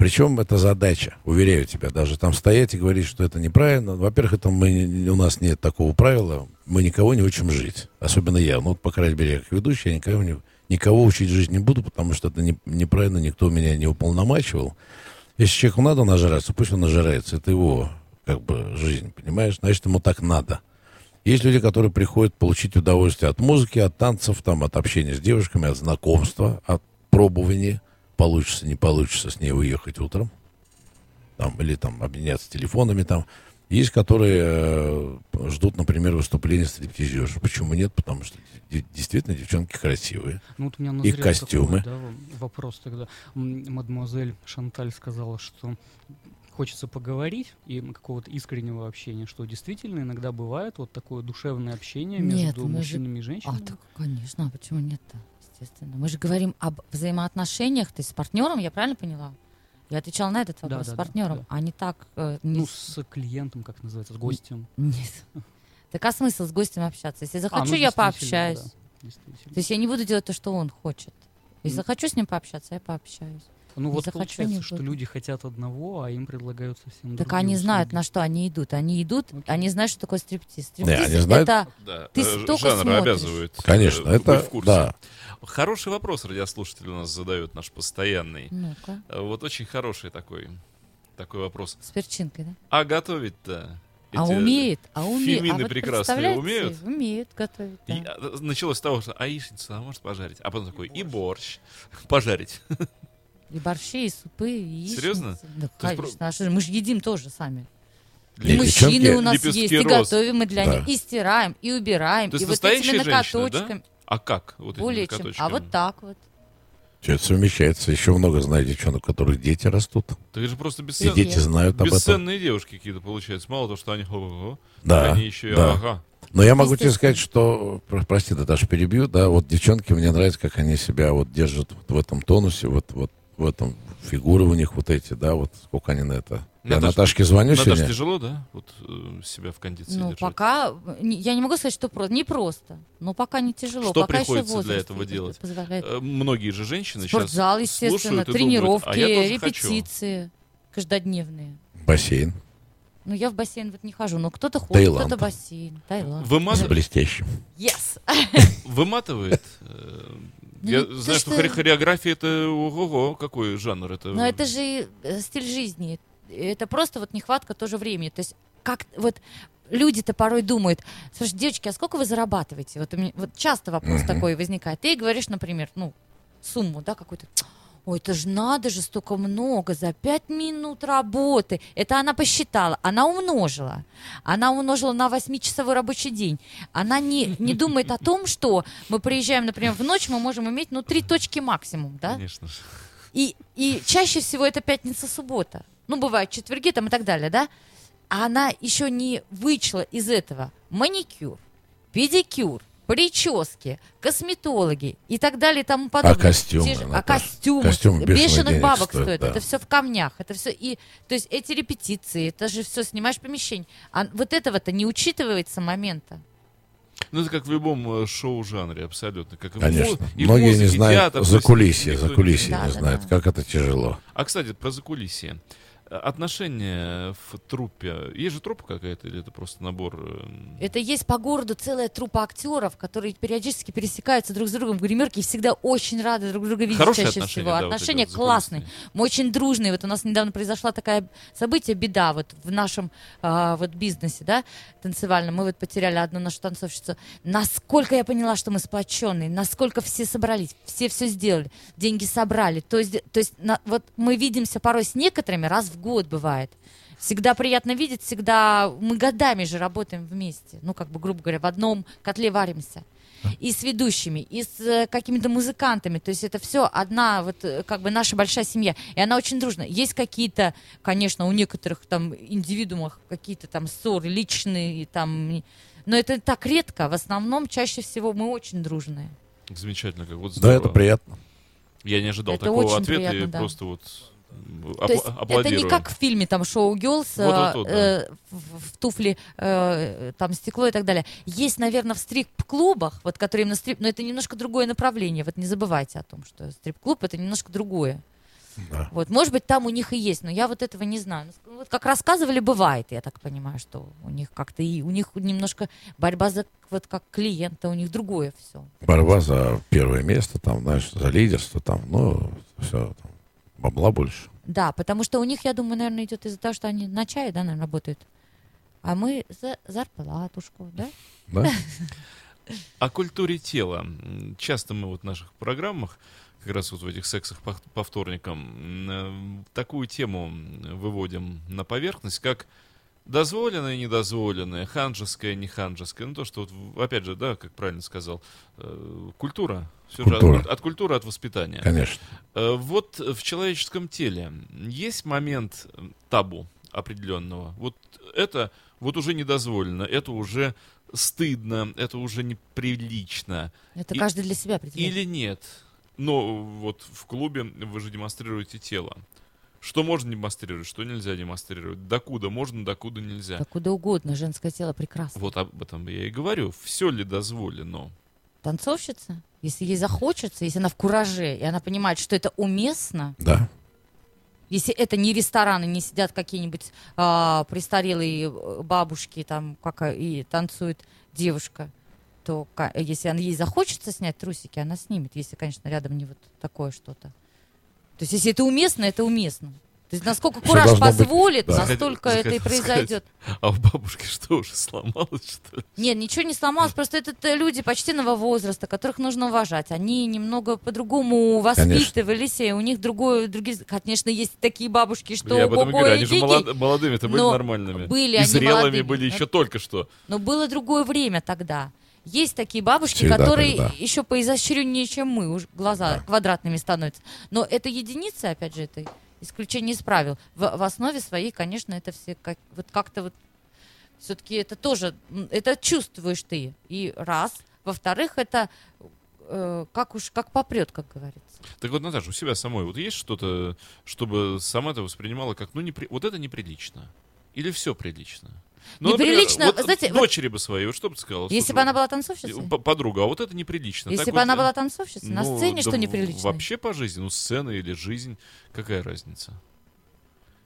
Причем это задача, уверяю тебя, даже там стоять и говорить, что это неправильно. Во-первых, это мы, у нас нет такого правила, мы никого не учим жить. Особенно я. Ну, по крайней мере, как ведущий, я никого, не, никого учить жить не буду, потому что это не- неправильно, никто меня не уполномачивал. Если человеку надо нажраться, пусть он нажирается. Это его, как бы, жизнь, понимаешь? Значит, ему так надо. Есть люди, которые приходят получить удовольствие от музыки, от танцев, там, от общения с девушками, от знакомства, от пробования. Получится, не получится с ней уехать утром. Там, или там обменяться телефонами там. Есть, которые э, ждут, например, выступления стриптизерш. Почему нет? Потому что де- действительно девчонки красивые. Ну, вот у меня И назрел костюмы. такой, да, вопрос тогда. Мадемуазель Шанталь сказала, что хочется поговорить и какого-то искреннего общения, что действительно иногда бывает вот такое душевное общение Нет, между мы же- мужчинами и А, женщинами. так, конечно, а почему нет-то? Естественно. Мы же говорим об взаимоотношениях, то есть с партнером, я правильно поняла? Я отвечала на этот Да, вопрос да, с да, партнером, да. а не так. э, не Ну, с- с клиентом, как называется, с гостем. Нет. Так а смысл с гостем общаться? Если А, захочу, ну, я пообщаюсь. да. То есть я не буду делать то, что он хочет. Если М. захочу с ним пообщаться, я пообщаюсь. Ну не вот захочу, получается, не что люди хотят одного, а им предлагают совсем Так другие они знают, услуги. на что они идут. Они идут, Окей. они знают, что такое стриптиз. Не, Стриптиз они знают. это Да, Ты э, столько жанр смотришь. обязывает. Конечно, э, это, быть в курсе. да. Хороший вопрос радиослушатель у нас задает, наш постоянный. ну-ка, Э, Вот очень хороший такой, такой вопрос. с перчинкой, да? А готовить-то? А умеет, а умеет. фемины а вот прекрасные представляете, умеют? Умеют готовить, да. И, а, началось с того, что а яичницу она может пожарить. А потом такой, и борщ пожарить. И борщи, и супы, и яичницы. Серьезно? Да, То есть конечно. А что же, мы же едим тоже сами. И мужчины девчонки у нас лепестки есть, и роз. готовим мы для Да. них, и стираем, и убираем, То есть и вот этими настоящие женщины, накаточками. А как? Вот Более чем. А накаточками? вот так вот. Все это совмещается. Еще много знаю девчонок, у которых дети растут. Так это же просто И бесцен- дети знают об этом. бесценные девушки какие-то получаются. Мало того, что они Да, они еще и да. ага. Но я могу тебе сказать, что, про- прости, Наташа, перебью, да, вот девчонки, мне нравится, как они себя вот держат вот в этом тонусе, вот, вот в этом фигуры у них вот эти, да, вот сколько они на это. Я Наташ- Наташке звоню Наташ, сегодня. тяжело, да? Вот э, себя в кондиции Ну, держать? пока, я не могу сказать, что просто, не просто, но пока не тяжело. Что пока еще приходится для возраст этого делать? Позволяет. Э, Многие же женщины Спортзал, сейчас естественно, тренировки, думают, а тоже хочу. репетиции каждодневные. Бассейн Ну, я в бассейн вот не хожу, но кто-то ходит, Таиланд. кто-то бассейн. Таиланд. с Вымат- блестящим. Yes! Выматывает. Э, Ну, Я знаю, что что- хореография это ого какой жанр это. Но это же э, стиль жизни. Это просто вот нехватка тоже времени. То есть как вот люди-то порой думают, слушай, девочки, а сколько вы зарабатываете? Вот, у меня, вот часто вопрос Мгм. такой возникает. Ты говоришь, например, ну, сумму, да, какую-то. Ой, это же надо же, столько много, за пять минут работы. Это она посчитала, она умножила. Она умножила на восьмичасовой рабочий день. Она не, не думает о том, что мы приезжаем, например, в ночь, мы можем иметь, ну, три точки максимум, да? Конечно же. И, и чаще всего это пятница-суббота. Ну, бывают четверги там и так далее, да? А она еще не вычла из этого маникюр, педикюр, прически, косметологи и так далее и тому подобное. костюмы, Те же- а Наташ? костюмы, Костюмы бешеных бабок стоят, стоят. да. Это все в камнях. Это все и, то есть эти репетиции, это же все снимаешь помещение. А вот этого-то не учитывается момента. Ну, это как в любом э, шоу-жанре, абсолютно. Как и Конечно. и Многие не знают театр, за кулисье, за кулисье Да, не да, знают, да. как это тяжело. А, кстати, про закулисье. Отношения в труппе. Есть же труппа какая-то, или это просто набор... э, Это есть по городу целая труппа актеров, которые периодически пересекаются друг с другом в гримерке и всегда очень рады друг друга видеть Хорошие чаще отношения, всего. да, отношения вот классные. Мы очень дружные. Вот у нас недавно произошла такая событие, беда вот в нашем а, вот бизнесе, да, танцевальном. Мы вот потеряли одну нашу танцовщицу. Насколько я поняла, что мы сплоченные, насколько все собрались, все все сделали, деньги собрали. То есть, то есть на- вот мы видимся порой с некоторыми раз в год бывает. Всегда приятно видеть, всегда мы годами же работаем вместе. Ну, как бы, грубо говоря, в одном котле варимся. И с ведущими, и с э, какими-то музыкантами. То есть это все одна, вот, э, как бы наша большая семья. И она очень дружна. Есть какие-то, конечно, у некоторых там индивидуумах какие-то там ссоры личные, там, но это так редко. В основном, чаще всего мы очень дружные. Замечательно, как вот Да, здорово. это приятно. Я не ожидал Это такого ответа и приятно, да. просто вот То есть апла- это аплодирую. не как в фильме там шоу Girls, Вот-вот-вот, э, в, в туфли э, там стекло и так далее. Есть, наверное, в стрип-клубах, вот которые именно стрип, но это немножко другое направление. Вот не забывайте о том, что стрип-клуб это немножко другое. Да. Вот, может быть, там у них и есть, но я вот этого не знаю. Ну, Вот как рассказывали, бывает, я так понимаю, что у них как-то и у них немножко борьба за вот как клиента, у них другое все. Борьба за первое место, там, знаешь, за лидерство, там, ну, все, там, бабла больше. Да, потому что у них, я думаю, наверное, идет из-за того, что они на чае, да, наверное, работают. А мы за зарплатушку, да? Да? О культуре тела. Часто мы вот в наших программах, как раз вот в этих сексах по, по вторникам, э, такую тему выводим на поверхность, как дозволенное, недозволенное, ханжеское, не ханжеское. Ну, то, что, вот, опять же, да, как правильно сказал, э, культура. Всё же Культура. от, от культуры, от воспитания. Конечно. Э, Вот в человеческом теле есть момент табу определенного. Вот это вот уже недозволено, это уже стыдно, это уже неприлично. Это И- каждый для себя определяет. Или нет? Но вот в клубе вы же демонстрируете тело. Что можно демонстрировать, что нельзя демонстрировать. Докуда можно, докуда нельзя. Да куда угодно, женское тело прекрасно. Вот об этом я и говорю. Все ли дозволено? Танцовщица, если ей захочется, если она в кураже, и она понимает, что это уместно, Да. если это не рестораны, не сидят какие-нибудь а, престарелые э, бабушки там, как и танцует девушка, то если она, ей захочется снять трусики, она снимет, если, конечно, рядом не вот такое что-то. То есть, если это уместно, это уместно. То есть, насколько кураж должно быть, позволит, да. настолько это и Захотел сказать. произойдет. А у бабушки что, уже сломалось, что ли? Нет, ничего не сломалось, просто это люди почтенного возраста, которых нужно уважать. Они немного по-другому воспитывались, и у них другое, другие... Конечно, есть такие бабушки, что я об этом говорю. Они же молод- молодыми-то были Но нормальными. были и они зрелыми молодыми, были еще только что. Но было другое время тогда. Есть такие бабушки, Всегда которые тогда. еще поизощреннее, чем мы, уж глаза Да. квадратными становятся. Но это единицы, опять же, это исключение из правил. В, в основе своей, конечно, это все как, вот как-то вот все-таки это тоже, это чувствуешь ты. И раз. Во-вторых, это э, как уж, как попрет, как говорится. Так вот, Наташа, у себя самой вот есть что-то, чтобы сама это воспринимала как, ну, непри... вот это неприлично? Или все прилично? Ну, например, Неприлично, вот знаете, вот- дочери бы своей, вот что бы ты сказала? Если бы она была танцовщицей, Подруга, а вот это неприлично. если Так бы вот, она э, была танцовщицей, на ну, сцене что да неприлично? Вообще по жизни, ну, сцена или жизнь, какая разница?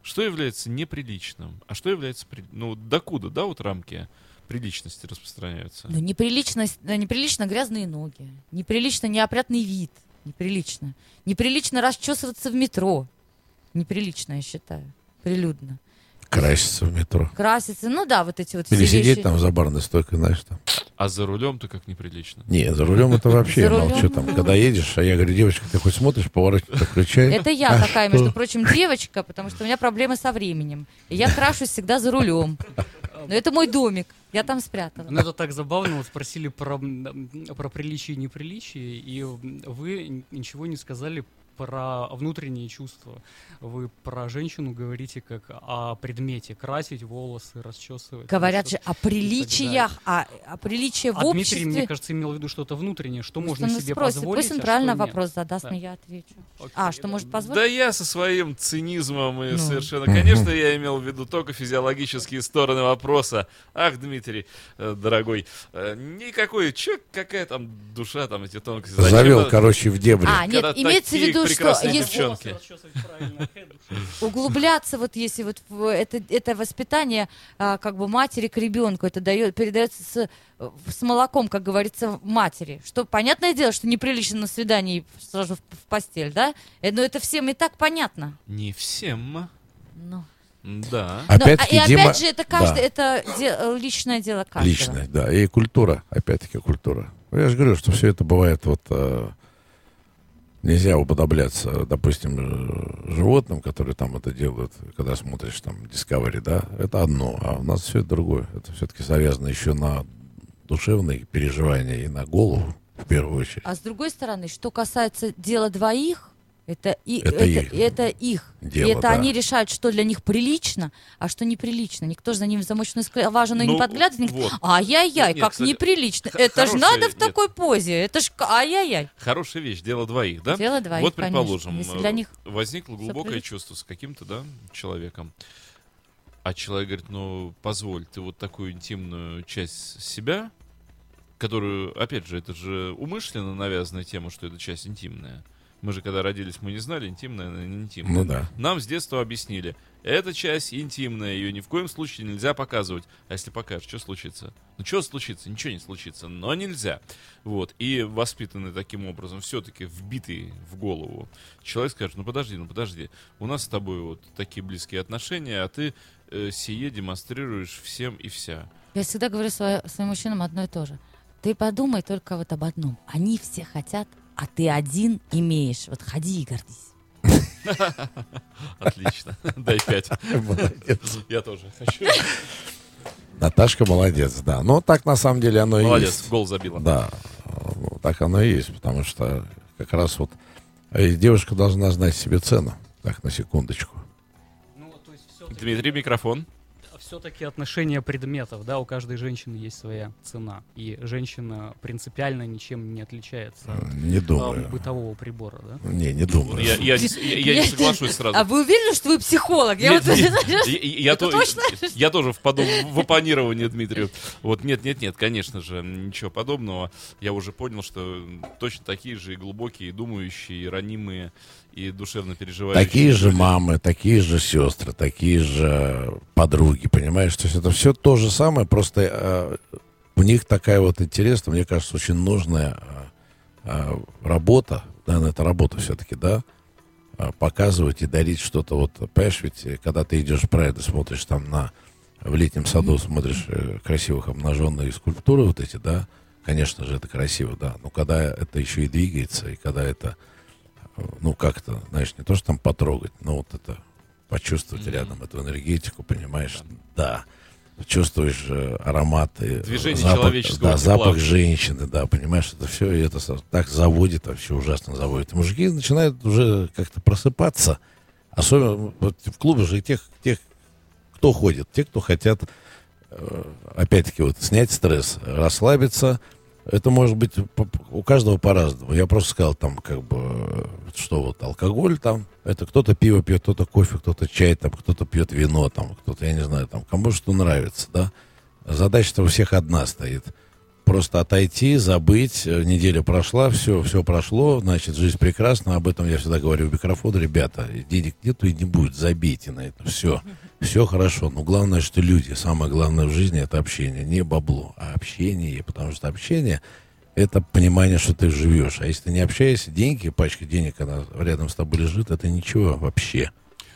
Что является неприличным? А что является... при- Ну, докуда, да, вот рамки приличности распространяются? Ну, неприлично, э, неприлично грязные ноги, неприлично неопрятный вид, неприлично. Неприлично расчесываться в метро. Неприлично, я считаю. Прилюдно. Краситься в метро. Краситься, ну да, вот эти вот Или все сидеть вещи. там за барной стойкой, знаешь, там. А за рулем-то как неприлично. Не, за рулем это вообще, За я рулем? молчу там. Когда едешь, а я говорю, девочка, ты хоть смотришь, поворачивай, включай. Это я А такая, что? между прочим, девочка, потому что у меня проблемы со временем. И я крашусь всегда за рулем. Но это мой домик, я там спрятала. Ну, это так забавно. Вот спросили про, про приличие и неприличие, и вы ничего не сказали про внутренние чувства. Вы про женщину говорите как о предмете. Красить волосы, расчесывать. Говорят же что- о приличиях, о, о приличии в А Дмитрий, обществе. мне кажется, имел в виду что-то внутреннее, что Пусть можно он себе спросит, позволить, Пусть он а правильно что нет. вопрос задаст, Да. но я отвечу. Окей, А, что может Да позволить? я со своим цинизмом и Ну. совершенно... Конечно, я имел в виду только физиологические стороны вопроса. Ах, Дмитрий, э, дорогой, э, никакой... Чё, какая там душа, там эти тонкости? Завел, короче, в дебри. А, нет, Когда имеется в виду, что прекрасные если девчонки. Углубляться, вот если вот в это, это воспитание а, как бы матери к ребенку, это дает, передается с, с молоком, как говорится, матери. Что понятное дело, что неприлично на свидании сразу в, в постель, да? Э, Но это всем и так понятно. Не всем. Ну. Да. Но, а- Опять-таки, и опять Дима- же, это каждый, Да. это де- личное дело каждого. Личность, да. И культура, опять-таки, культура. Ну, Я же говорю, что все это бывает вот... э, нельзя уподобляться, допустим, э, животным, которые там это делают, когда смотришь там Discovery, да, это одно, а у нас все это другое. Это все-таки завязано еще на душевные переживания и на голову, в первую очередь. А с другой стороны, что касается дела двоих, это, и, Это это, их это их. дело, и это да. они решают, что для них прилично, а что неприлично. Никто же за ними в замочную скважину не Ну, подглядывает. не вот. говорит, Ай-яй-яй, как кстати, неприлично. х- Это же надо в нет. такой позе. Это ж ай-яй-яй. Хорошая вещь, дело двоих, да? Дело двоих, Вот, конечно. предположим, Если э, для них возникло глубокое чувство с каким-то, да, человеком. А человек говорит, ну, позволь, ты вот такую интимную часть себя, которую, опять же, это же умышленно навязанная тема, что эта часть интимная. Мы же когда родились, мы не знали, интимная она не интимная. Ну да. Нам с детства объяснили, эта часть интимная, ее ни в коем случае нельзя показывать. А если покажешь, что случится? Ну что случится? Ничего не случится, но нельзя. Вот. И воспитанный таким образом, все-таки вбитый в голову, человек скажет, ну подожди, ну подожди, у нас с тобой вот такие близкие отношения, а ты э, сие демонстрируешь всем и вся. Я всегда говорю свои- своим мужчинам одно и то же. Ты подумай только вот об одном. Они все хотят, а ты один имеешь. Вот ходи и гордись. Отлично. Дай пять. Молодец. Я тоже хочу. Наташка молодец, да. Но так на самом деле оно и Молодец, есть. гол забила. Да, ну, так оно и есть, потому что как раз вот э, девушка должна знать себе цену. Так, на секундочку. Ну, то есть все-таки, Дмитрий, микрофон. Все-таки отношение предметов, да, у каждой женщины есть своя цена. И женщина принципиально ничем не отличается от Не а, думаю. бытового прибора, да? Не, не думаю. Я, я я- я не соглашусь сразу. А вы уверены, что вы психолог? Я Нет, вот нет, я- то- точно? Я тоже впаду в оппонирование Дмитрию. Вот нет, нет, нет, конечно же, ничего подобного. Я уже понял, что точно такие же и глубокие, и думающие, и ранимые, и душевно переживающие. Такие же мамы, такие же сестры, такие же подруги, понимаешь? То есть это все то же самое, просто э, у них такая вот интересная, мне кажется, очень нужная э, э, работа, наверное, это работа все-таки, да, э, показывать и дарить что-то. Вот, понимаешь, ведь э, когда ты идешь в Прайд и смотришь там на в летнем саду, смотришь красивых обнаженные скульптуры вот эти, да, конечно же, это красиво, да, но когда это еще и двигается, и когда это ну, как-то, знаешь, не то, что там потрогать, но вот это почувствовать рядом эту энергетику, понимаешь? Да. Чувствуешь э, ароматы. Движение запах, человеческого Да, тепла. запах женщины, да, понимаешь, это все, и это так заводит, вообще ужасно заводит. И мужики начинают уже как-то просыпаться. Особенно вот в клубе же тех, тех, кто ходит, те, кто хотят, э, опять-таки, вот снять стресс, расслабиться. Это может быть у каждого по-разному. Я просто сказал там, как бы, что вот алкоголь там, это кто-то пиво пьет, кто-то кофе, кто-то чай, там, кто-то пьет вино, там, кто-то, я не знаю, там, кому что нравится, да. Задача-то у всех одна стоит. Просто отойти, забыть, э, неделя прошла, все, все прошло, значит, жизнь прекрасна, об этом я всегда говорю в микрофон, ребята, денег нету и не будет, забейте на это, все, все хорошо, но главное, что люди, самое главное в жизни это общение, не бабло, а общение, потому что общение это понимание, что ты живешь, а если ты не общаешься, деньги, пачка денег, она рядом с тобой лежит, это ничего вообще.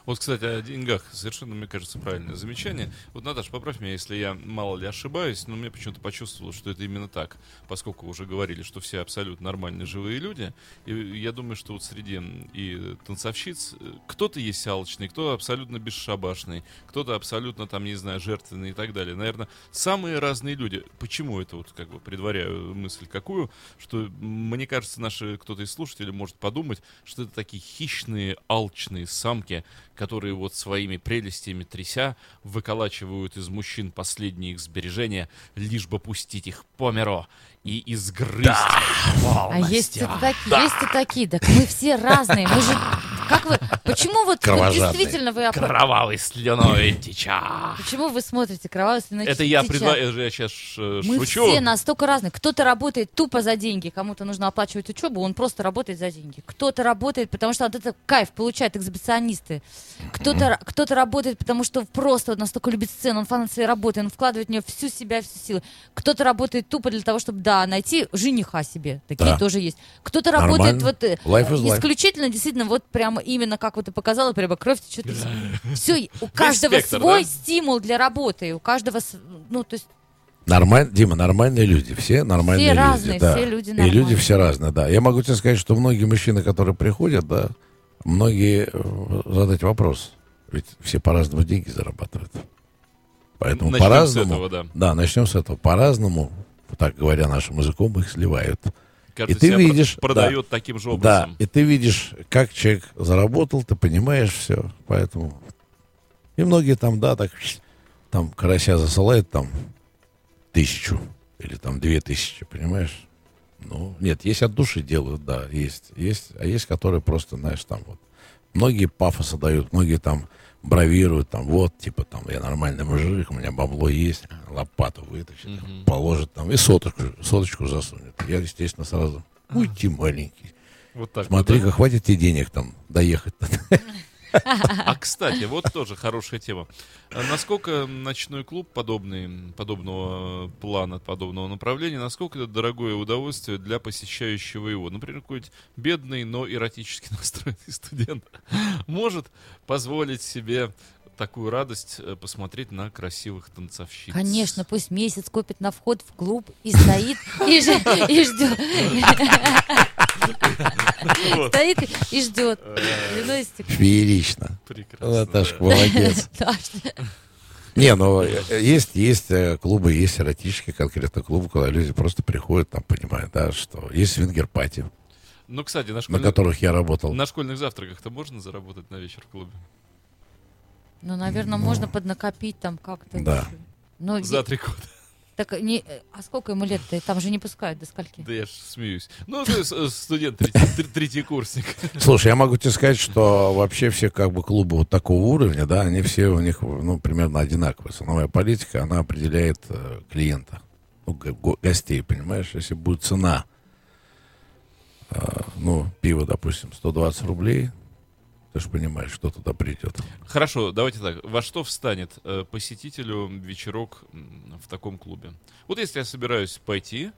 Вот, кстати, о деньгах совершенно, мне кажется, правильное замечание. Вот, Наташа, поправь меня, если я мало ли ошибаюсь, но мне почему-то почувствовалось, что это именно так, поскольку уже говорили, что все абсолютно нормальные живые люди. И я думаю, что вот среди и танцовщиц э, кто-то есть алчный, кто абсолютно бесшабашный, кто-то абсолютно, там, не знаю, жертвенный и так далее. Наверное, самые разные люди. Почему это вот, как бы, предваряю мысль какую, что, мне кажется, наши кто-то из слушателей может подумать, что это такие хищные, алчные самки, которые вот своими прелестями тряся выколачивают из мужчин последние их сбережения, лишь бы пустить их по миру и изгрызть А есть и такие, есть и такие. Так мы все разные. Мы же, как вы, почему вот, вот Кровожадные. действительно вы, опро- кровавой слюной теча. почему вы смотрите кровавую слюну Это я, теча»? предва... я сейчас Мы шучу. все настолько разные. Кто-то работает тупо за деньги, кому-то нужно оплачивать учебу, он просто работает за деньги. Кто-то работает, потому что от этого кайф получают экзибиционисты. Кто-то, кто-то работает, потому что просто вот настолько любит сцену, он фанат своей работы, он вкладывает в нее всю себя, всю силу. Кто-то работает тупо для того, чтобы, да, найти жениха себе. Такие Да. тоже есть. Кто-то работает вот э, Life исключительно, действительно, вот именно как вот ты показала, прямо кровь течет. Все, у каждого спектр, свой да? стимул для работы, у каждого, ну, то есть Нормаль... Дима, нормальные люди, все нормальные Все люди. разные, да. все люди И нормальные. люди все разные, да. Я могу тебе сказать, что многие мужчины, которые приходят, да, многие э, задать вопрос. Ведь все по-разному деньги зарабатывают. Поэтому Начнем с по-разному. этого, да. Да, начнем с этого. По-разному, так говоря нашим языком, их сливают. Каждый и ты видишь, продает таким же Да, образом. и ты видишь, как человек заработал, ты понимаешь все. Поэтому. И многие там, да, так там карася засылают там тысячу или там две тысячи, понимаешь? Ну, нет, есть от души делают, да, есть. Есть, а есть, которые просто, знаешь, там вот. Многие пафоса дают, многие там бравируют, там, вот, типа, там, я нормальный мужик, у меня бабло есть, лопату вытащит, там, положит там, и соточку, соточку засунет. Я, естественно, сразу, уйти маленький. Вот так. Смотри, да? хватит тебе денег там доехать. А, кстати, вот тоже хорошая тема. А Насколько ночной клуб подобный, подобного плана, подобного направления, насколько это дорогое удовольствие для посещающего его? Например, какой-нибудь бедный, но эротически настроенный студент может позволить себе такую радость э, посмотреть на красивых танцовщиц. Конечно, пусть месяц копит на вход в клуб и стоит, и ждет. Стоит и ждет. Феерично. Прекрасно. Наташка, молодец. Не, ну э, есть, есть э, клубы, есть эротические конкретно клубы, куда люди просто приходят, там понимают, да, что есть свингер-пати, Ну, кстати, на, на школьных- которых я работал. на школьных завтраках-то можно заработать на вечер в клубе? Ну, наверное, можно поднакопить там как-то. Да. еще. Но За три года. так не, э, а сколько ему лет-то? Там же не пускают до скольки. Да я ж смеюсь. Ну, ты э, студент, третий, тр- третий курсник. Слушай, я могу тебе сказать, что вообще все как бы клубы вот такого уровня, да, они все у них, ну, примерно одинаковые. Основная политика, она определяет э, клиента, ну, го- го- гостей, понимаешь? Если будет цена, ну, пиво, допустим, 120 рублей, ты же понимаешь, что туда придет. Хорошо, давайте так. Во что встанет э, посетителю вечерок в таком клубе? Вот если я собираюсь пойти,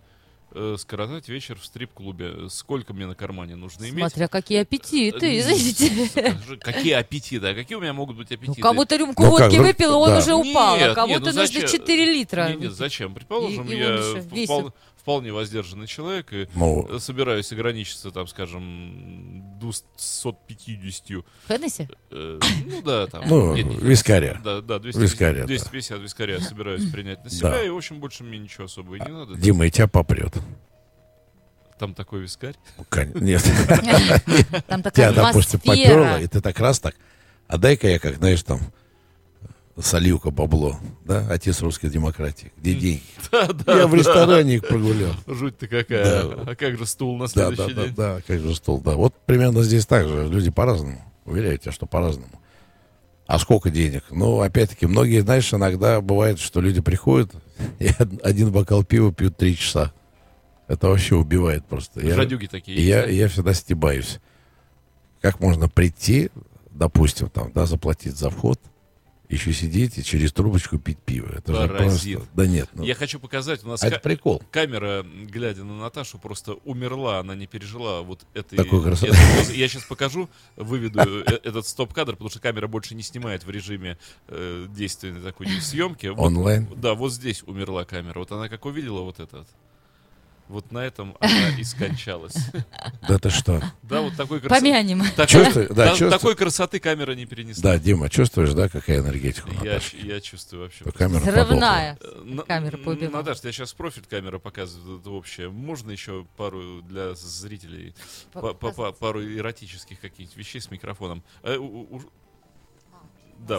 э, скоротать вечер в стрип-клубе, сколько мне на кармане нужно иметь? Смотря какие аппетиты, Э, извините. Какие аппетиты? А какие у меня могут быть Ну, аппетиты? кому-то рюмку Ну, водки выпил, он да. уже упал, Нет, а кому-то нет, ну нужно зачем? 4 литра. Нет, нет, зачем? Предположим, И- и я он еще впол- весел. Вполне воздержанный человек и Ну, собираюсь ограничиться, там, скажем, 250. Хеннесси? э, ну да, там. ну, нет, нет, вискаря. Да, да, 200, Вискаря, да. 250 вискаря я собираюсь принять на себя, Да. и, в общем, больше мне ничего особо и не надо. Дима, и тебя попрет. Там такой вискарь. Кон- Нет, Там тебя, такая допустим, поперло, и ты так раз так, а дай-ка я, как, знаешь, там, соливка бабло, да, отец русской демократии, где деньги? Да, да, Я в ресторане их прогулял. Жуть-то какая. А как же стул на следующий да, да, день? да, как же стол, да. Вот примерно здесь так же, люди по-разному, уверяю тебя, что по-разному. А сколько денег? Ну, опять-таки, многие, знаешь, иногда бывает, что люди приходят и од- один бокал пива пьют три часа. Это вообще убивает просто. Я- Жадюги такие. И я, я всегда стебаюсь. Как можно прийти, допустим, там, да, заплатить за вход, еще сидеть и через трубочку пить пиво. Это же Паразит. просто... Да нет, ну, Я хочу показать, у нас а это ка- прикол. камера, глядя на Наташу, просто умерла, она не пережила вот этой... Такой красоты. этой. Я сейчас покажу, выведу э, этот стоп-кадр, потому что камера больше не снимает в режиме э, действенной такой съемки. Вот- Онлайн. Да, вот здесь умерла камера. Вот она как увидела вот этот. Вот на этом она и скончалась. Да ты что? Да, вот такой красоты. Помянем. Чувствую, да, чувствую. Такой красоты камера не перенесла. Да, Дима, чувствуешь, да, какая энергетика у Я, Наташи? я чувствую вообще. Что камера Взрывная. Э, на- Камера м, поубивала. Наташ, я сейчас профиль камера показываю, это общее. Можно еще пару для зрителей, пару эротических каких-нибудь вещей с микрофоном? Да,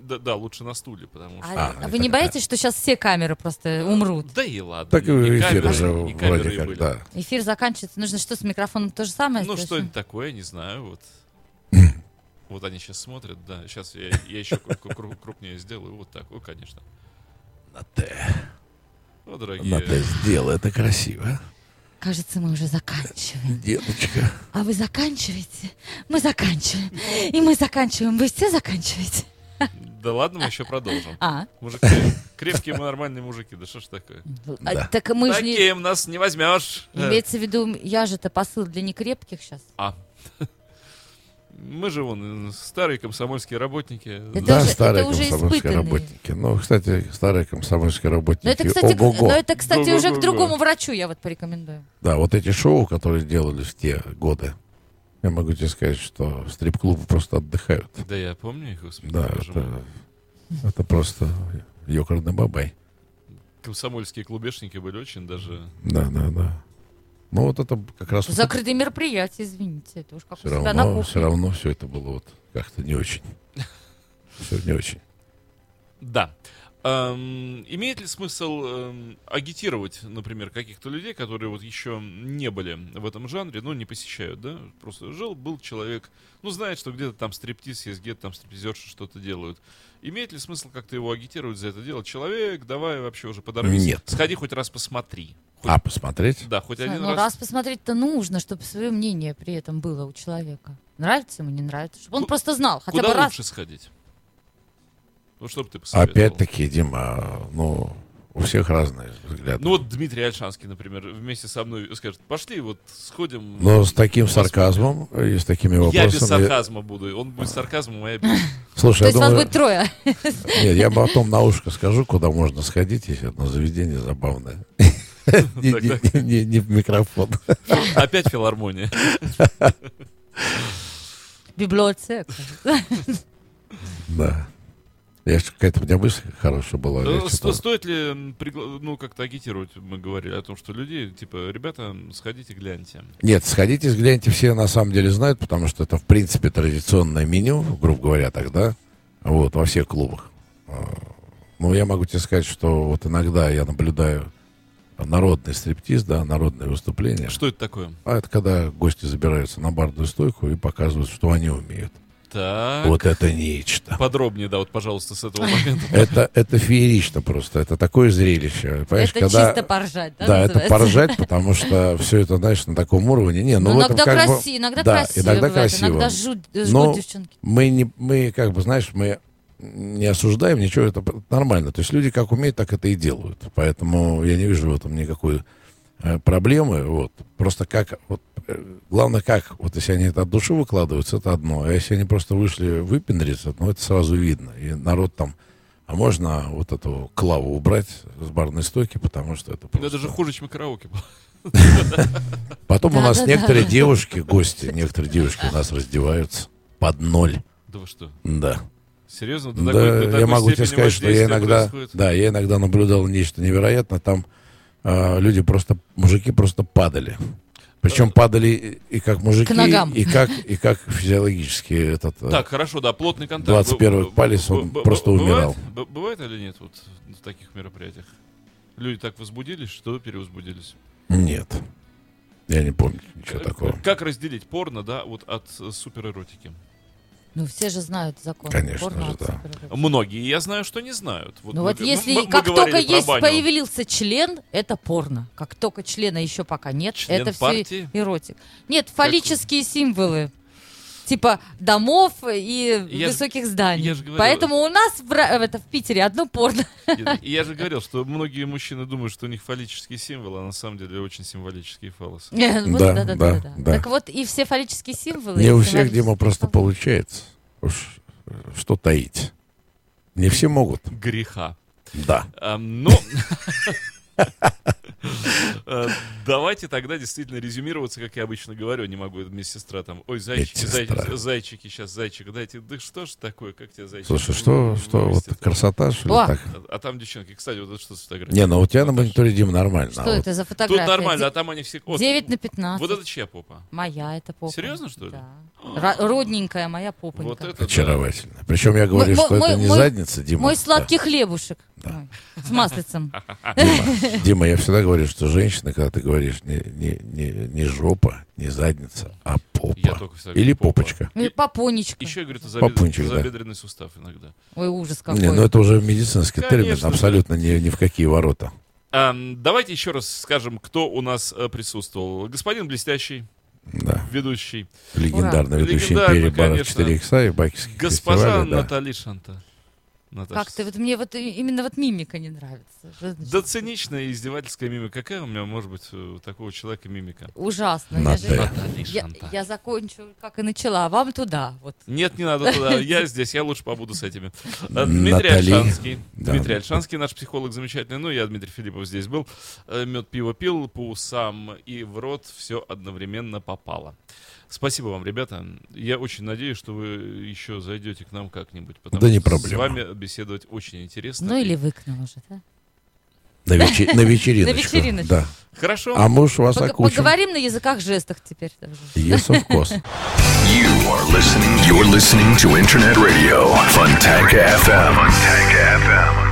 да, да, лучше на стуле, потому что... А, А, а вы не боитесь, что сейчас все камеры просто умрут? Да и ладно. Так и не эфир камеры, же не камеры вроде и как, были. да. Эфир заканчивается. Нужно что с микрофоном то же самое Ну, сделать? что это такое, не знаю, вот. Вот они сейчас смотрят, да. Сейчас я, я еще кру- кру- крупнее сделаю, вот так, вот, конечно. На Т. Вот, дорогие. На Т сделай, это красиво. Кажется, мы уже заканчиваем. Деточка. А вы заканчиваете? Мы заканчиваем. И мы заканчиваем. Вы все заканчиваете? Да ладно, мы еще продолжим. А, Мужики, крепкие мы нормальные мужики, да что ж такое? а, Да. так мы же не... Нас не возьмешь. Имеется в виду, я же-то посыл для некрепких сейчас. А. Мы же вон э, старые комсомольские работники. Это да, уже- старые это уже комсомольские испытанные. работники. Ну, кстати, старые комсомольские работники. Но это, кстати, Ого-го. но это, кстати, уже к другому врачу я вот порекомендую. Да, вот эти шоу, которые делали в те годы, я могу тебе сказать, что стрип-клубы просто отдыхают. Да я помню их, господи, Да, это, это просто ёкарный бабай. Комсомольские клубешники были очень даже... Да, да, да. Ну, вот это как раз... Закрытые мероприятия, извините. Это уж как Все на равно, кухне. все равно все это было вот как-то не очень. Все не очень. Да. Эм, имеет ли смысл эм, агитировать, например, каких-то людей, которые вот еще не были в этом жанре, ну, не посещают, да? Просто жил, был человек, ну, знает, что где-то там стриптиз есть, где-то там стриптизерши что-то делают. Имеет ли смысл как-то его агитировать за это дело? Человек, давай вообще уже подорвись. Нет. Сходи хоть раз посмотри. А, посмотреть? Да, хоть один ну, раз. раз посмотреть-то нужно, чтобы свое мнение при этом было у человека. Нравится ему, не нравится. Чтобы он Ку- просто знал, хотя Куда бы раз. лучше сходить? Ну, что бы ты посоветовал? Опять-таки, Дима, ну, у всех разные взгляды. Ну, вот Дмитрий Альшанский, например, вместе со мной скажет, пошли, вот сходим. Но с таким посмотрим». сарказмом и с такими Я без вопросами... сарказма буду. Он будет с сарказмом, а я без. Слушай, То я есть вас думаю... будет трое. Нет, я потом на ушко скажу, куда можно сходить, если одно заведение забавное. Не- в микрофон. Опять филармония. Библиотека. Да. Я какая-то у меня мысль хорошая была. сто- Стоит ли, пригла- ну, как-то агитировать, мы говорили о том, что людей, типа, ребята, сходите, гляньте. Нет, сходите, взгляните, все на самом деле знают, потому что это, в принципе, традиционное меню, грубо говоря, тогда, вот, во всех клубах. А, Ну, я могу тебе сказать, что вот иногда я наблюдаю народный стриптиз, да, народные выступления. Что это такое? А это когда гости забираются на барную стойку и показывают, что они умеют. Так. Вот это нечто. Подробнее, да, вот, пожалуйста, с этого момента. Это, это феерично просто, это такое зрелище. Понимаешь, Это когда... чисто поржать, да, Да, это называется? поржать, потому что все это, знаешь, на таком уровне. Не, ну, Ну, иногда как бы- красиво, иногда да, красиво иногда бывает, красиво. иногда жут, жгут Но девчонки. мы не, мы как бы, знаешь, мы не осуждаем ничего, это нормально. То есть люди как умеют, так это и делают. Поэтому я не вижу в этом никакой э, проблемы. Вот. Просто как, вот, э, главное как, вот если они это от души выкладываются, это одно. А если они просто вышли выпендриться, ну это сразу видно. И народ там, а можно вот эту клаву убрать с барной стойки, потому что это просто... Это же хуже, чем караоке было. Потом у нас некоторые девушки, гости, некоторые девушки у нас раздеваются под ноль. Да вы что? Да. Серьезно? До Да, такой- до я такой могу тебе сказать, что я иногда, происходит? да, я иногда наблюдал нечто невероятное. Там а, люди просто, мужики просто падали. Причем падали и, как мужики, К ногам. и как и как физиологически этот. э, Так, хорошо, да, плотный контакт. 21 Б- б- палец, он б- б- просто бывает- умирал. б- Бывает или нет вот в таких мероприятиях? Люди так возбудились, что перевозбудились. Нет, я не помню ничего К- такого. Как разделить порно, да, вот от э, суперэротики? Ну, все же знают закон. Конечно Порно же, да. Многие, я знаю, что не знают. Вот Ну мы вот если, мы- мы как только есть, баню. появился член, это порно. Как только члена еще пока нет, Член это все партии? эротик. Нет, фаллические символы. Типа домов и Я ж- высоких зданий. я ж говорю- Поэтому у нас в, это, в Питере одно порно. Я, я же говорил, что многие мужчины думают, что у них фаллические символы, а на самом деле очень символические фалосы. Вот, Да, да, да, да, да, да. да. Так вот, и все фаллические символы. Не у всех, Дима, просто получается. Уж э, что таить. Не все могут. Греха. Да. А, ну, э, давайте тогда действительно резюмироваться, как я обычно говорю, не могу, медсестра там, ой, зайчики, зай- Медсестра. зайчики, сейчас зайчик, дайте, да что ж такое, как тебя зайчик? Слушай, что, что вот вырастет?» красота, что ли, так? А, а там девчонки, кстати, вот это что за фотография? Не, ну у тебя на мониторе, Дима, нормально. Что а это за Тут фотография? нормально, а там они все... вот, 9 на 15. Вот это чья попа? Моя это попа. Серьезно, что ли? Да. Родненькая моя попонька. Вот это. Очаровательно. Причем я говорю, что это не задница, Дима. Мой сладкий хлебушек. С маслицем. Дима, Дима, я всегда говорю, что женщина, когда ты говоришь не, не, не, не жопа, не задница, а попа. Я только всегда Или попа. попочка. Ну и попонечка. Еще, я говорю, это забед- да. забедренный сустав иногда. Ой, ужас какой. Не, ну это уже медицинский термин, Конечно, абсолютно ни, ни в какие ворота. Ам, давайте еще раз скажем, кто у нас э, присутствовал. Господин Блестящий, Да. ведущий. Легендарный ведущий Легендарный, империи баров конечно. 4 икса и бакерских Госпожа фестивалей, да. Натали Шанта. Наташа. Как ты, вот мне вот именно вот мимика не нравится. Значит? Да циничная и издевательская мимика. Какая у меня может быть э, у такого человека мимика? Ужасно. Я, Наталья. же- Натали я, я закончу, как и начала, а вам туда. Вот. Нет, не надо туда. Я здесь, я лучше побуду с этими. Э. Дмитрий Альшанский. Да. Дмитрий Альшанский, наш психолог замечательный. Ну, я, Дмитрий Филиппов, здесь был. Э, Мед, пиво пил, по усам и в рот все одновременно попало. Спасибо вам, ребята. Я очень надеюсь, что вы еще зайдете к нам как-нибудь. Потому Да не что проблема. С вами беседовать очень интересно. Ну или вы к нам уже, да? На, вече- на вечериночку. На вечериночку. Да. Хорошо. А мы уж вас Пог- окучим. поговорим на языках жестах теперь. даже. Yes, of course. You are listening. You're listening to Internet Radio, Funtank FM. Funtank FM. Funtank FM.